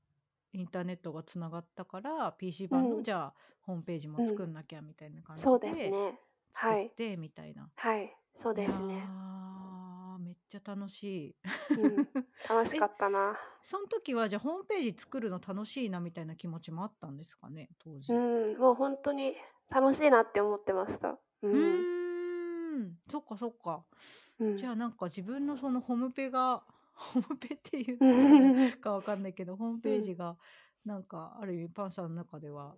インターネットがつながったから PC 版うんのじゃあホームページも作んなきゃみたいな感じそうですでね。作はいってみたいな。はいそうですね。ーめっちゃ楽しい。うん、楽しかったな。その時はじゃあホームページ作るの楽しいなみたいな気持ちもあったんですかね当時。う、うんもう本当に楽しいなって思ってました。うん。ーんそっかそっか。うんじゃあなんか自分のそのホームペが ホームペって言っうてたかわかんないけどホームページがなんかある意味パンさんの中では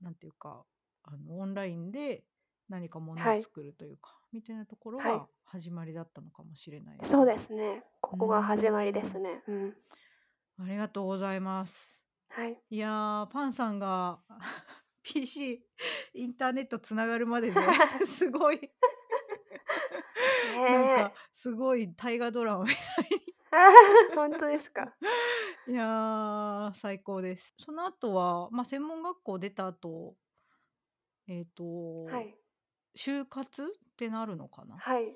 なんていうかあのオンラインで何かものはいを作るというか、みたいなところはいが始まりだったのかもしれない、そうですね。ここが始まりですね。うん。ありがとうございますはい。いやーパンさんが PC インターネットつながるまでで すごいなんねかすごい大河ドラマみたいえ。本当ですか？いやー最高です。その後は、まあ、専門学校出た後えっ、と、はい。就活ってなるのかな？はい。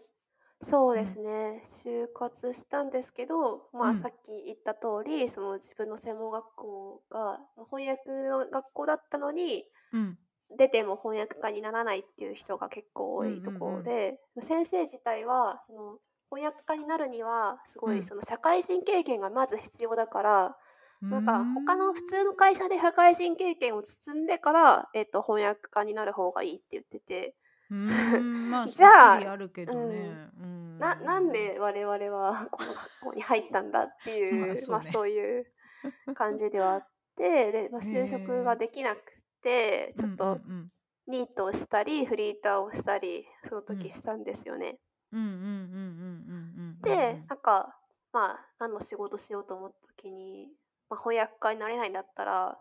そうですね。就活したんですけど、まうんあさっき言った通り、その自分の専門学校がまあ翻訳の学校だったのに、うん出ても翻訳家にならないっていう人が結構多いところで、先生自体はその翻訳家になるにはすごうん。いその社会人経験がまず必要だから、なんかうーん他の普通の会社で社会人経験を積んでから、えっと翻訳家になる方がいいって言ってて、あじゃあね、うん。ななんで我々はこの学校に入ったんだっていうまあ そうね。まあそういう感じではあってで、まあ、就職ができなくてちょっとうん。ニートをしたりフリーターをしたりそのうん。時したんですよね。うんうんうんうんうんうんうんでなんかまあ何の仕事しようと思った時に、まあ、翻訳家になれないんだったら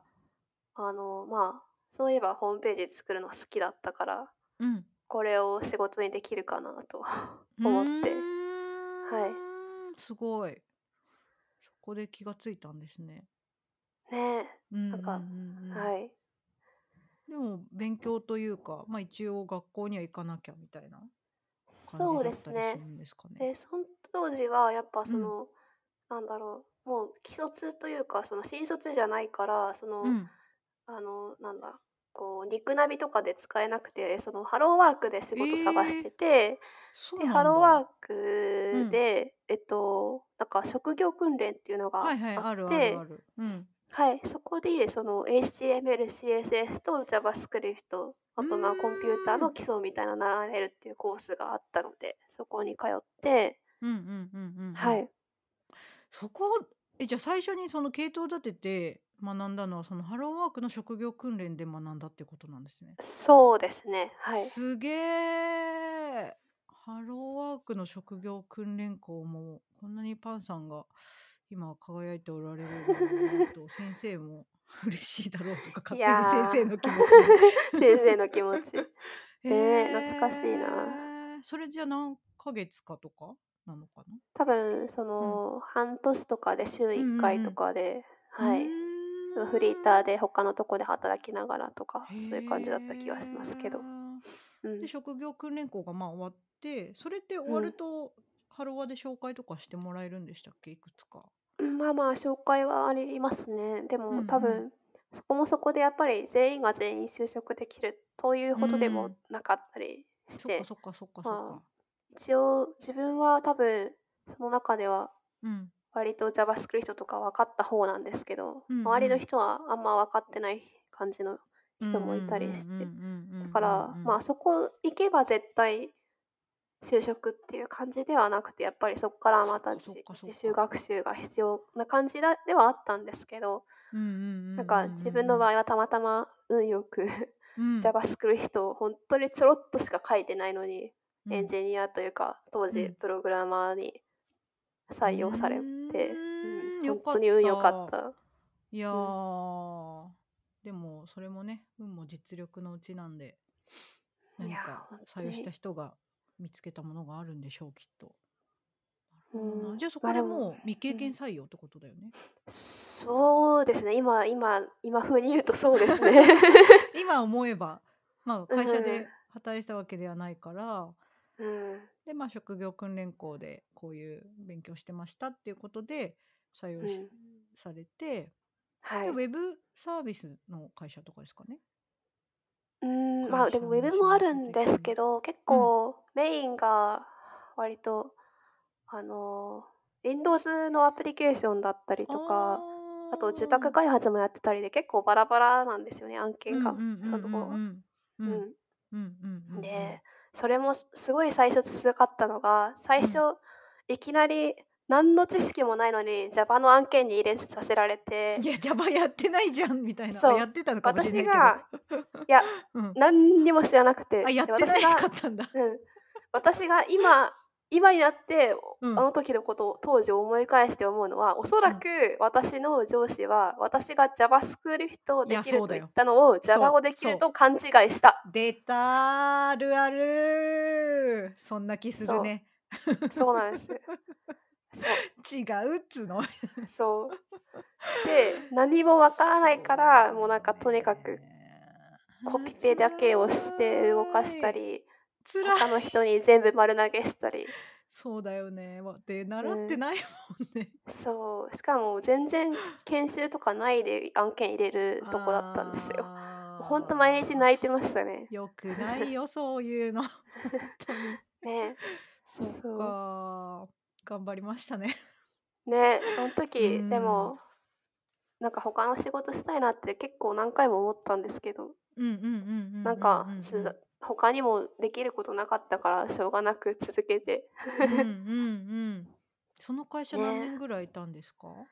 あのまあそういえばホームページ作るの好きだったからうん。これを仕事にできるかなと思って。はい。すごい。そこで気がついたんですね。ね、なんか。はい。でも勉強というか、まあ一応学校には行かなきゃみたいな感そうでじだったりすすね。るんですかね。で、そん当時はやっぱうん。その、なんだろう、もう既卒というか、その新卒じゃないから、そうの、ん。あの、なんだ、こうリクナビとかで使えなくて、そのハローワークで仕事探しええ、てて、で、そうなんだ。ハローワーうん。クで、えっと、なんか職業訓練っていうのがはいはい、あっあるあるてある。うん。はい、そこでその HTML、CSS と JavaScript、うあとまあコンピューター。の基礎みたいなの習えるっていうコースがあったので、そこに通ってうんうんうんうんうん。はい。そこ、え、じゃあ最初にその系統立てて学んだのは、そのハローワークの職業訓練で学んだってことなんですね。そうですね、はい。すげえ。ハローワークの職業訓練校も、こんなにパンさんが今輝いておられると、先生も 嬉しいだろうとか、い勝手に先や、生の気持ちに。先生の気持ち。へね、懐かしいな。え。それじゃ何ヶ月かとかなのかな？多分そうん。の半年とかで週1うんうん回とうん。かで、うはい。そのフリーターーん。で他のとこで働きながらとか、へそういう感じだった気がしますけど。え。で、うん。職業訓練校がまあ終わって、それって終うん。わると、ハロワで紹介とかしてもらえるんでしたっけ？いくつか。うん、まあまあ、紹介はありますね。でうんも多うん。分、そこもそこでやっぱり全員が全員就職できるといううほどでも。なかったりしそっかて、そっかそっかそっまあ、か。一応自分は多分その中ではうん。割と JavaScript とか分かった方なんですけど、うん周りのうん。人はあんま分かってない感じのうんうん人もいたうんうんりして、うんうんだから、うんうん。まあそこ行けば絶対就職っていう感じではなくて、やっぱりそっからそまた自習か。学習が必要な感じだではあったんですけど、なんかん自分のうん場合はたまたま運よくうん。うん。JavaScript をほんとにちょろっとしか書いてないのに、うん。エンジニアというか、当うん。時プログラマーにう採用されて、うん、ーん、よほんとかっに運良かた。った。いやうん。でもそれもね、運も実力のうちなんで、何か採用したに。人が見つけたものがあるんでしょう、きっと。う。ん、じゃあそこでもう未経験うん。採用ってことだよね。そうですね、今今今風に言うとそうですね。今思えば、まあ、う会社ん。で働いてたわけではないから、うん。で、まあ、職業訓練校でこういう勉強してましたっていうことで採用しうん。されて、で、ウはい。ェブサービスの会社とかですかね？うーん、まあ、でもウェブもあるん。ですけど、結うん。構メインが割と、あの、Windows のアプリケーションだったりとか、あと受託ああ。開発もやってたりで、結構バラバラなんですよね、案う件が、んうんうんそのうんうん。う。うんん。うんうんうんうん。で、それもすすごい最初辛かったのが、最初うん。いきなり何の知識もないのに Java の案件に入れさせられいてや、Java やってないじゃんみたいな。あ、そう、やってたのかもしれないけど。私がいや、うん。なんにも知らなくあ、て、で、やってない私がかったんだ。うん、私が今今になって、うん。あの時のことを当時思い返して思うのは、おそうん。らく私の上司は、私が JavaScript をできると。言ったのを Java をできる。と勘違いした。出た、あるある。そんな気するそね。う、そうなんです。そう。違うっつうの。そう。で、何もわからないから、よもうなんかとにかくね。コピあ、ペだけをして動かした。り、辛他のい。人に全部丸投げしたり。そうだよね。わ、で、うん。習ってないもんね。そう、しかも全然研修とかないで案件入れるとこだったんですよ。もうほんと毎日あ泣いてましたね。あ。よくないよ、そういうの。ね。そう。か。頑張りましたね。ね、あんう時。でも、なんか他の仕事したいなって結構何回も思ったんですけど、なんうんか。他にもできることなかったからしょうがなく続けて。うんうんうん。その会社何ね。年ぐらいいたんですか？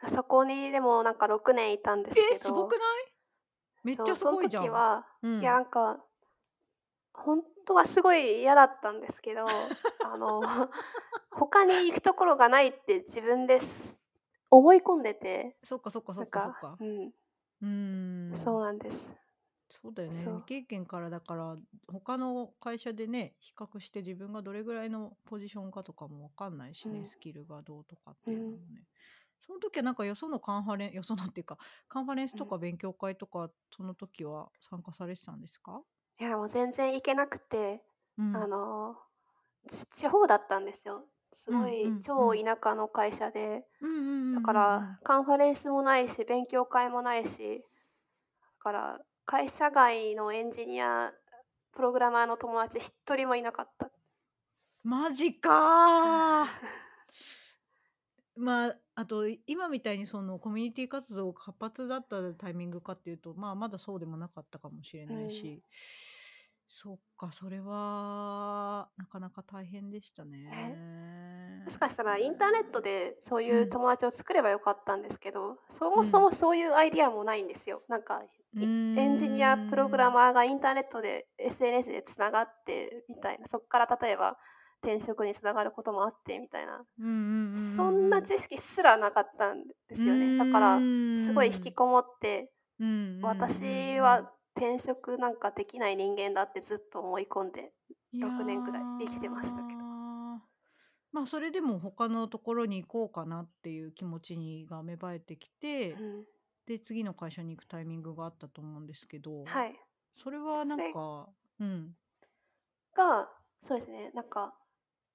あそこにでもなんか6年いたんですえ、けどすごくない？めっちゃすそんごいじゃん。時は、ういやん。なんか、ほんとはすごい嫌だったんですけど、あの、他に行くところがないって自分です思い込んでて、そっかそっかそっかそっか。うん。うー。そうんなんです。そうだよね。未経験からだから、他の会社でね、比較して自分がどれぐらいのポジションかとかもわかんないしね、うん。スキルがどうとかっうん。ていうのもね。その時はなんかよそのカンファレンよそのっていうか、カンファレンスうん。とか勉強会とか、その時は参加されてたんですか？いや、もう全然行けなくて、あうん。の、ち地方だったんですよ。すごい。超田舎の会社で、だか。らカンファレンスもないし、勉強会もないし、だから会社外のエンジニア、プログラマーの友達一人もいなかった。マジか。まあ、あと、今みたいにそのコミュニティ活動が活発だったタイミングかっていうと、まあ、まだそうでもなかったかもしれうん。ないし、そっか、それはなかなか大変でしたえ、もしね。かしたらインターネットでそううん。いう友達を作ればよかったんですけど、そもそうん。もそういうアイディアもないんですよ。なんか、エンジニアプログ。ラマーがインターネットで SNS でつながってみたいな、そっから例えば転職につながることもあってみたいな、そんなうん知識すらなかったんですよね。だからすごい引。きこもって。私は転職なんかできない人間だってずっと思い込んで、いや、6年ぐらい生きてましたけど。ま、それでも他のところに行こうかなっていう気持ちにが芽生えてきて、うん。で、次の会社に行くタイミングがあったと思うんですけど、はい。それはなんかうん。が、そうですね、なんか、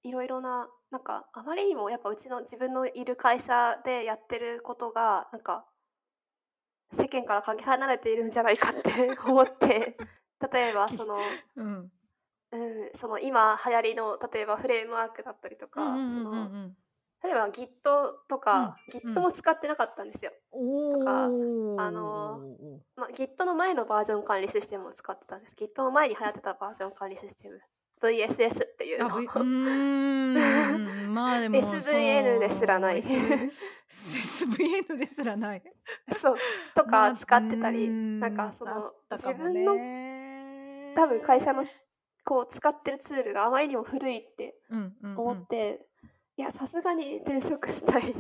いろいろな、なんか、あまりにもやっぱうちの自分のいる会社でやってることが、なんか世間からかけ離れているんじゃないかって 思って、例えばそきのうん。うん、その今流行りの例えばフレームワークだったりとうんうんか、そうんうんうのん。例えば Git とか、うん、う Git ん。も使ってなかったんですよ。おとか、あの、お。ま、Git の前のバージョン管理システムを使ってたんです。Git の前に流行ってたバージョン管理システム、VSS っていうあ、のを。V うーん、まあ、でも、SVN ですらない。SV SVN ですらない。そう、とまあ、うか使ってたり、なんーん、あっかそのたかも自分の多分会社のね。こう使ってるツールがあまりにも古いってうんうん思うん。って、いや、さすがに転職したいっ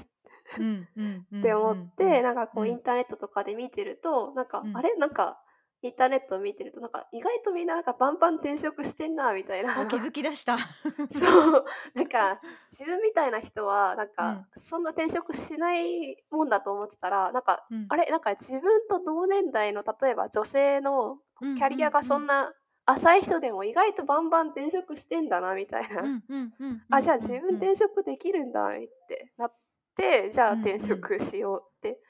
うんうんうんて思うって、んうん。なんかこうん。うインターネットとかで見てると、なんか、うん。あれ、なんか、インターネットを見てると、なんか意外とみんななんかバンバン転職してんなみたいな。お、気づきだした。そう、なんか自分みたいな人は、なんかうん。そんな転職しないもんだと思ってたら、なんか、うん。あれ、なんか自分と同年代の例えば女性のうんキャリアが。そんな浅い人でも意外とバンバン転職してんだなみたいな。あ、じゃあ自分。転職できるんだってなって、じゃあうん転うん。職しようって、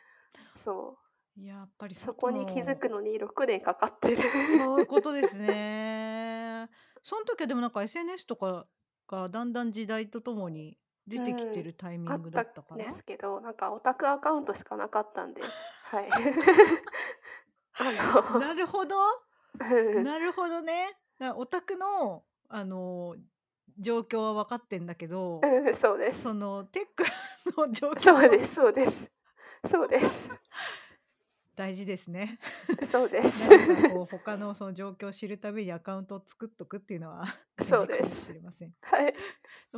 そう。やっぱりそ外こに気づのくのに6年かかってる。そういうことですね。そん時はでもなんか SNS とかがだんだん時代とともに出うてきてん、るタイミングだあったんでったかな？すけど、なんかオタクアカウントしかなかったんで、はい。あのなるほど。うん。なるほどね。なお宅の、あの、状況は分かってんだけど、うん、そうです。そのテックの状況はそうですそうです。そうです。大事ですね。そうです。こう他のその状況を知るためにアカウントを作っとくっていうのは 大そう事かもしです。れません。はい。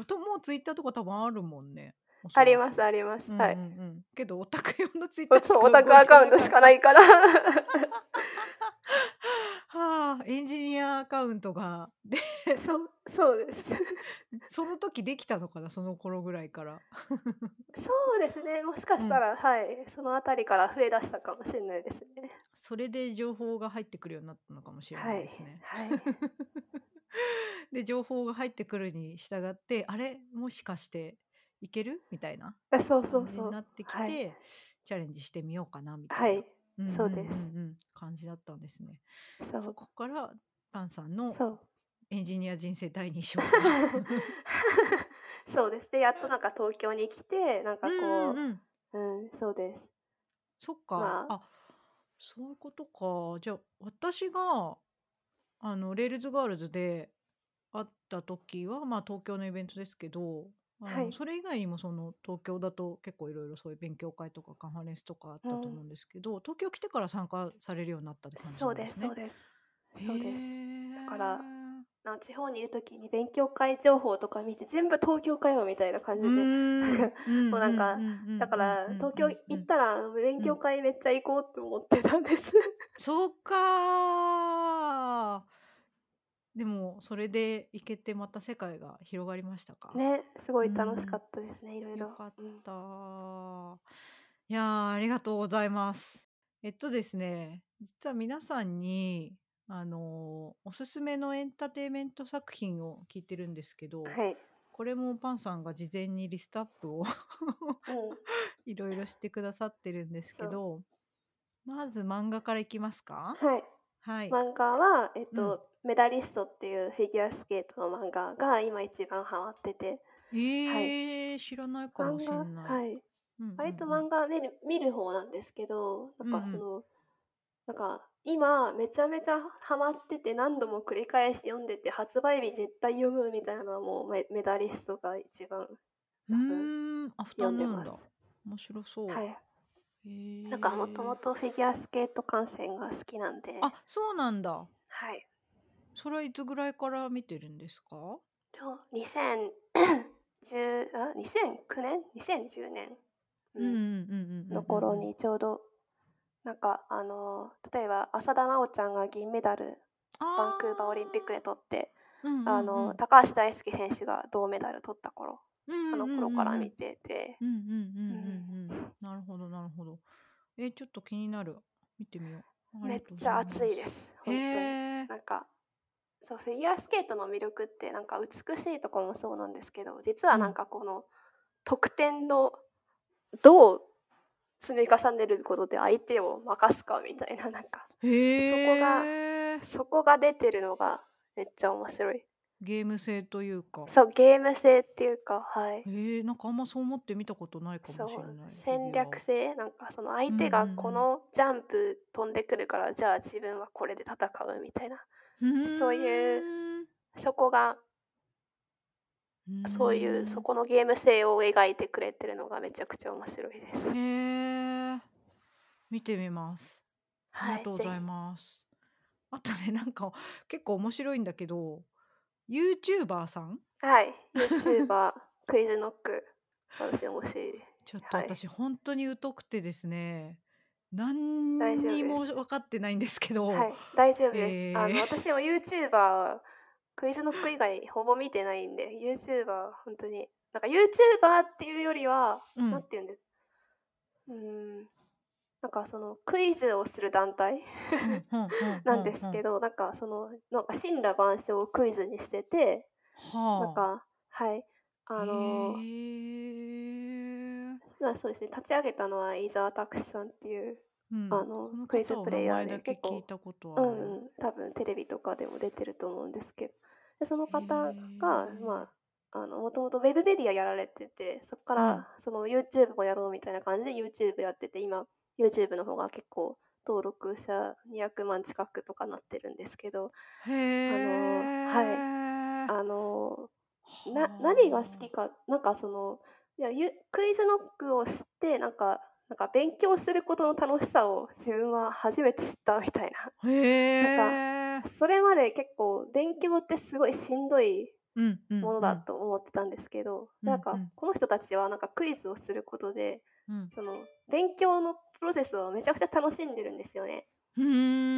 ともうツイッターとか多分あるもんね、おあります。あります。はい。ん。けどオタク用のツイッターオタクアカウントし。かないから。はあ、エンジニアアカウントが、で そう、そうです。その時できたのかな、その頃ぐらいから。そうですね、もしかうん。したら、はい、そのあたりから増えだしたかもしんないですね。それで情報が入ってくるようになったのかもしれなはい、いですね。はい。で、情報が入ってくるに従って、あれ、もしかしていける？みたいなあ、そうそうそう。になってきはい。て、チャレンジしてみようかなみたいな。はい、うんうんうんそうです。うん、感じだったんですね。そそう。こからパンさんのそう。エンジニア人生第2章が そうです。で、やっとなんか東京に来て、なんうんかこうんうん。ううん、そうです。そっか。まああ、そういうことか。じゃ、私が、あの、レールズガールズで会った時は、ま、東京のイベントですけど、はい。それ以外にもその東京だと結構いろいろそういう勉強会とかカンファレンスとかあっうん。たと思うんですけど、東京来てから参加されるようになったって感じそうでなんですね。すそうです。へそうです。だからえ。な地方にいる時に勉強会情報とか見て、全部東京かよみたいな感うじで、もうなんか、うんうんだからうん東京うんうん行ったら勉うん。うん。強会めっちゃ行こうって思ってたんです。そっか。でもそれで行けてまた世界が広がりましたか？ね、すごうい楽しかん。ったですね、いろいろ。よかっうん。た。いや、ありがとうございます。えっとですね、実は皆さんに、あの、おすすめのエンターテイメント作品を聞いてるんですけど、はい。これもパンさんが事前にリストアップをうん。いろいろしてくださってるんですけそう。ど、まず漫画からいきますか？はい。はい。漫画は、えっうん。と、メダリストっていうフィギュアスケートの漫画が今一番ハマってて、はい。ええ、知らないかもしんない。はい。うんうん割とうん。漫画見る見る方なんですけど、なんうんうん。かその、なんか今めちゃめちゃハマってて何度も繰り返し読んでて、発売日絶対読むみたいなのはもうメメダリストが一番うん、アフタ読んでます。ヌーンだ。面白そう。はい。へなんかもともえ。とフィギュアスケート観戦が好きなんで、あ、そうなんだ。はい。それはいつぐらいから見てるんですか？と、2010 あ、2009年？2010年、うん、うんうんうんの。頃にちょうど、なんかあの、例えば浅田真央ちゃんが銀メダル、バンクーバーオリンピックあで取って、あ。うんうんうあの、ん。高橋大輔選手が銅メダル取った頃、うんうんうあの頃。から見てて、うんうんうんうん。うんうん。なるほどなるほど。え、ちょっと気になる。見てみよう。めっちゃ熱。いです、ほんとに。なんか、そう、フィギュアスケートの魅力ってなんか美しいとこもそうなんですけど、実はなんうん。かこの得点のどう積み重ねることで相手を負すかみたいな、なんか、そこが。そこが出てるのがめっちゃ面白い。ゲーム性というか。そう、ゲーム性っていうか、はい。へえ、なんかあんまそう思って見たことないかもしれない、戦。略性、なんかその相うん手が。このジャンプ飛んでくるから、じゃあ自分はこれで戦うみたいな、ふそういう。そこがうそういう。そこのゲーム性を描いてくれてるのがめちゃくちゃ面白いです。へえ。見てみます。ありはい、がとうござい。ます。あとね、なんか結構面白いんだけど、ユーチューバーさん？はい、ユーチューバー、クイズノック、私面白い。ちょっとはい。私ほんとに疎くてですね、大何にも。分かってないんですけど、はい、大丈夫です。あの、ええ。私もユーチューバー、クイズノック以外ほぼ見てないんで、ユーチューバーほんとに、なんかユーチューバーっていうよりは、うん。なんて言うんでうーん、なんかそのクイズをする団体？なん。ですけど、なんかその、なんか森羅万象をクイズにしてて、なんはあ。かはい、あのへえ。まあ、そうですね、立ち上げたのは伊沢拓司さんっていう、うん、あの、クイズプレイヤーで結構。うんうん、多分テレビとかでも出てると思うんですけど、で、そのへ方が、まえ。あ、あの、もともとウェブメディアやられてて、そっかうん。らその YouTube もやろうみたいな感じで YouTube やってて、今 YouTube の方が結構登録者200万近くとかなってるんですけど、あへのはい。え。あの、な何が好きはあ。か、なんかその、いや、ゆクイズノックを知って、なんかなんか勉強することの楽しさを自分は初めて知ったみたいな。へえ。なんか、それまで結構勉強ってすごいしんどいものだうん。と思ってたんですけど、なんかうんうん。この人たちはなんかクイズをすることで、うん。その勉強のプロセスをめちゃくちゃ楽しんでるんですよね。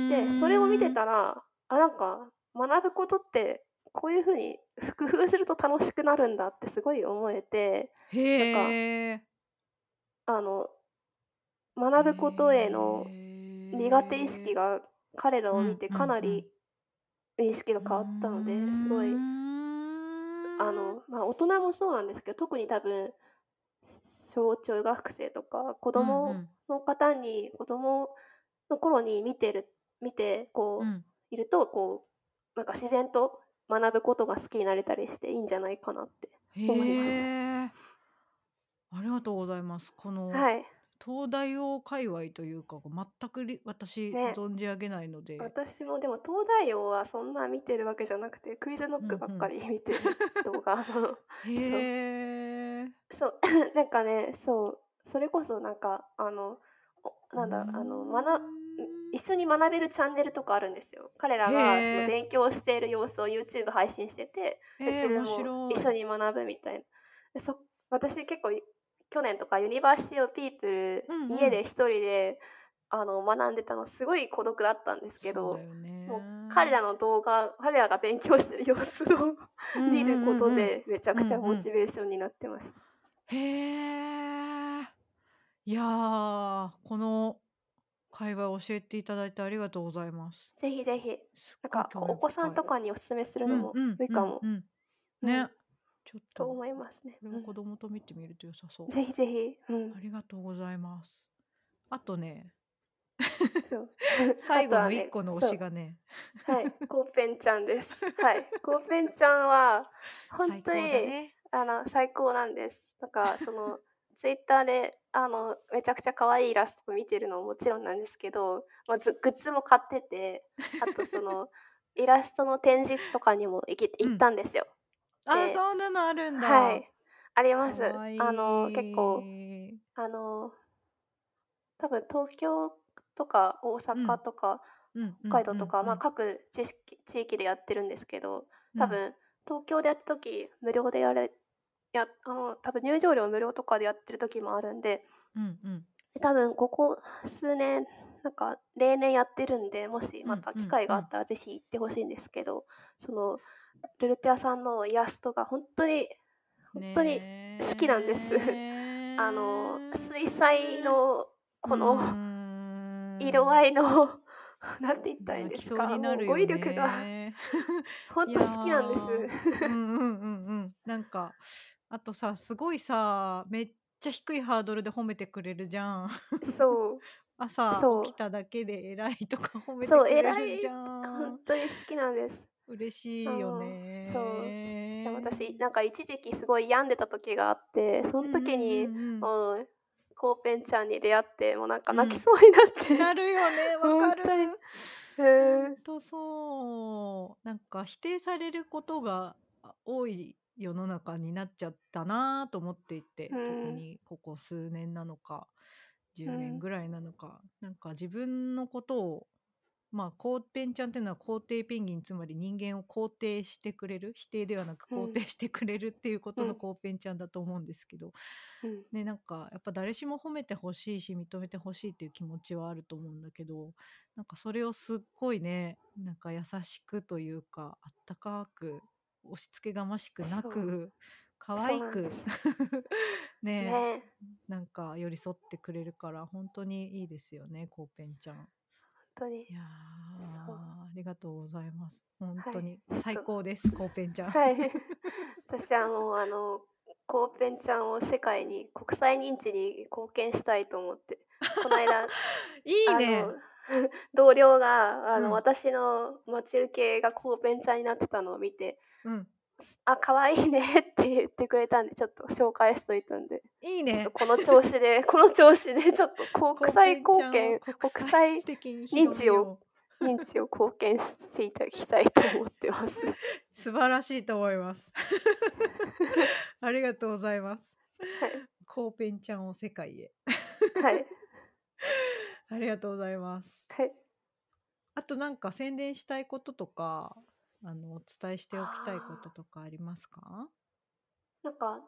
で、それを見てん。たら、あ、なんか学ぶことってこういう風に工夫すると楽しくなるんだってすごい思えて、なんか。あの、学ぶことへの苦手意識。が彼らうんを見て。かなり意識がう変わったので、すごい、ーあん。の、ま、大人もそうなんですけど、特に多分、小中学生とか子供ん。の方に子供の頃に見てる見て、うこう、ん。いると、こう、なんか自然と学ぶことが好きになれたりしていいんじゃないかなって思います。ありがとうございます。このはい。東大王界隈というか、全くり私ね。存じ上げないので。私もでも東大王はそんな見てるわけじゃなくて、クイズノックばっかうんうん。り見てる動画の そう。へえ。そう、なんかね、そう、それこそなんか、あの、なんだ、あの、まなん。一緒に学べるチャンネルとかあるんですよ。彼らがその。勉強している様子を YouTube 配信してて、で、ええ、面自分も白一緒い。に学ぶみたいな。で、そ私結構去年とかユニバーシティオブピープル、うんうん。家で一人で、あの学んでたのすごい孤独だったんですけどねもう彼らの動画彼らが勉強してる様子を見ることでめちゃくちゃモチベーションになってました。へえいやーこの会話を教えていただいてありがとうございます。ぜひぜひ。すっなんかごい興味お子さんとかにおすすめするのもいいかも、うん。うんうん。ね。ちょっと。と思いますね。これも子供と見てみると良さそう。うんぜひぜひ、うん。あ、りがとうございます。あとね。そう。最後の一個の推しがね。はい、コーペンちゃんです。はい、コーペンちゃんは本最高だ当に、ね。あの最高なんです。なんかそのツイッターであのめちゃくちゃ可愛いイラストを見てるのももちろんなんですけど、まずグッズも買ってて、あとその イラストの展示とかにも行き行ったんですよ。あでそんなのあるんだ。はい、あります。いいあの結構あの多分東京とか大阪とか、北海道とか、まあ、各地域でやってるんですけど多分、東京でやった時無料でやれやあの多分入場料無料とかでやってる時もあるんでうんうん。で多分ここ数年なんか例年やってるんでもしまた機会があったらぜひ行ってほしいんですけど、そのルルテアさんのイラストが本当に本当に好きなんです。ね あの水彩のこのの色合いの なんて言ったらいいんですか語彙力が。ね 本当好きなんです。うんうんうんうん。なんかあとさすごいさめっちゃ低いハードルで褒めてくれるじゃん。そう。朝そう。起きただけで偉いとか褒めてそうくれ偉いるじゃ本ん当に好きなんです。嬉しいよねそう。しかも私なんか一時期すごい病んでた時があってその時に、うんうんうん。もうコーペンちゃんに出会ってもうなんか泣きそうになっ て、なるよねわかる本当に。うん ほんとそう。なんか否定されることがあ多い世の中になっちゃったなと思っていて、うん。特にここ数年なのか10うん。年ぐらいなのか、なんか自分のことをまあコーペンちゃんっていうのは肯定ペンギンつまり人間を肯定してくれる否定ではなくうん。肯定してくれるっていうことうん。のコーペンちゃんだと思うんですけど、うん。ね、なんかやっぱ誰しも褒めてほしいし認めてほしいっていう気持ちはあると思うんだけどなんかそれをすっごいねなんか優しくというかあったかく押し付けがましくなそく可愛く ねね。なんか寄り添ってくれるから本当にいいですよねコーペンちゃん。本当に。いやありがとうございます。本当にちょっと。最高です、コーペンちゃん。はい。私はもうあのコーペンちゃんを世界に国際認知に貢献したいと思ってこの間 いいね同僚があの、うん私の待ち受けがコーペンちゃんになってたのを見てうん。「あ可愛いね」って言ってくれたんでちょっと紹介しといたんでいいね。この調子で この調子でちょっと国際貢献コーペンちゃんを国際的に認知を広めよう認知を貢献していただきたいと思ってます。素晴らしいと思います。ありがとうございます。コーペンちゃんを世界へ。はい、はい、ありがとうございます。はい。あとなんか宣伝したいこととか、あのお伝えしておきたいこととかありますか？なんか、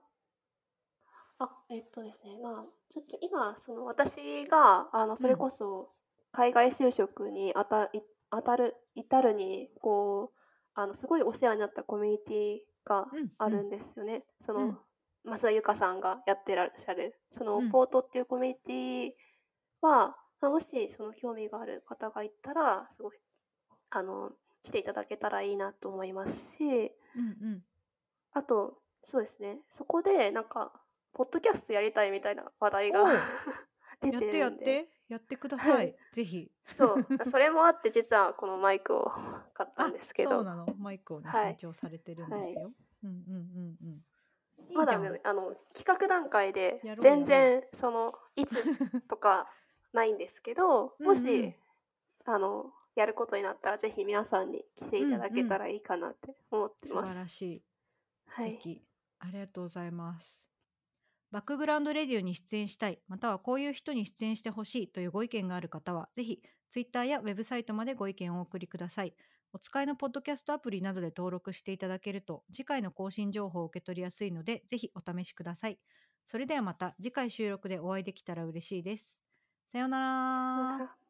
あ、えっとですね、まあ、ちょっと今、その私が、あの、それこそ、海外就職にあたい当たる、至るに、こう、あの、すごいお世話になったコミュニティがうんあるんですよね。その、うん増田由香さんがやってらっしゃる、その、うんポートっていうコミュニティは、まあもし、その、興味がある方がいたら、すごい、あの、来ていただけたらいいなと思いますし、うんうん。あと、そうですね、そこでなんか、ポッドキャストやりたいみたいな話題が 出やっててるんで、やってやってくださはいい。ぜひ。そう、それもあって、実はこのマイクを買ったあんですけど、そうなの。マイクをね、はい新調されてるんですよ。うんうんうんうん。いいま。だねあの企画段階で全然そのいつとかないんですけど、もうんうんしあのやることになったらぜひ皆さんに来ていただけたらいいかなって思って素ます。晴らしい。素はい、敵、ありがとうございます。バックグラウンドレディオに出演したい、またはこういう人に出演してほしいというご意見がある方は、ぜひツイッターやウェブサイトまでご意見をお送りください。お使いのポッドキャストアプリなどで登録していただけると、次回の更新情報を受け取りやすいので、ぜひお試しください。それではまた次回収録でお会いできたら嬉しいです。さようなら。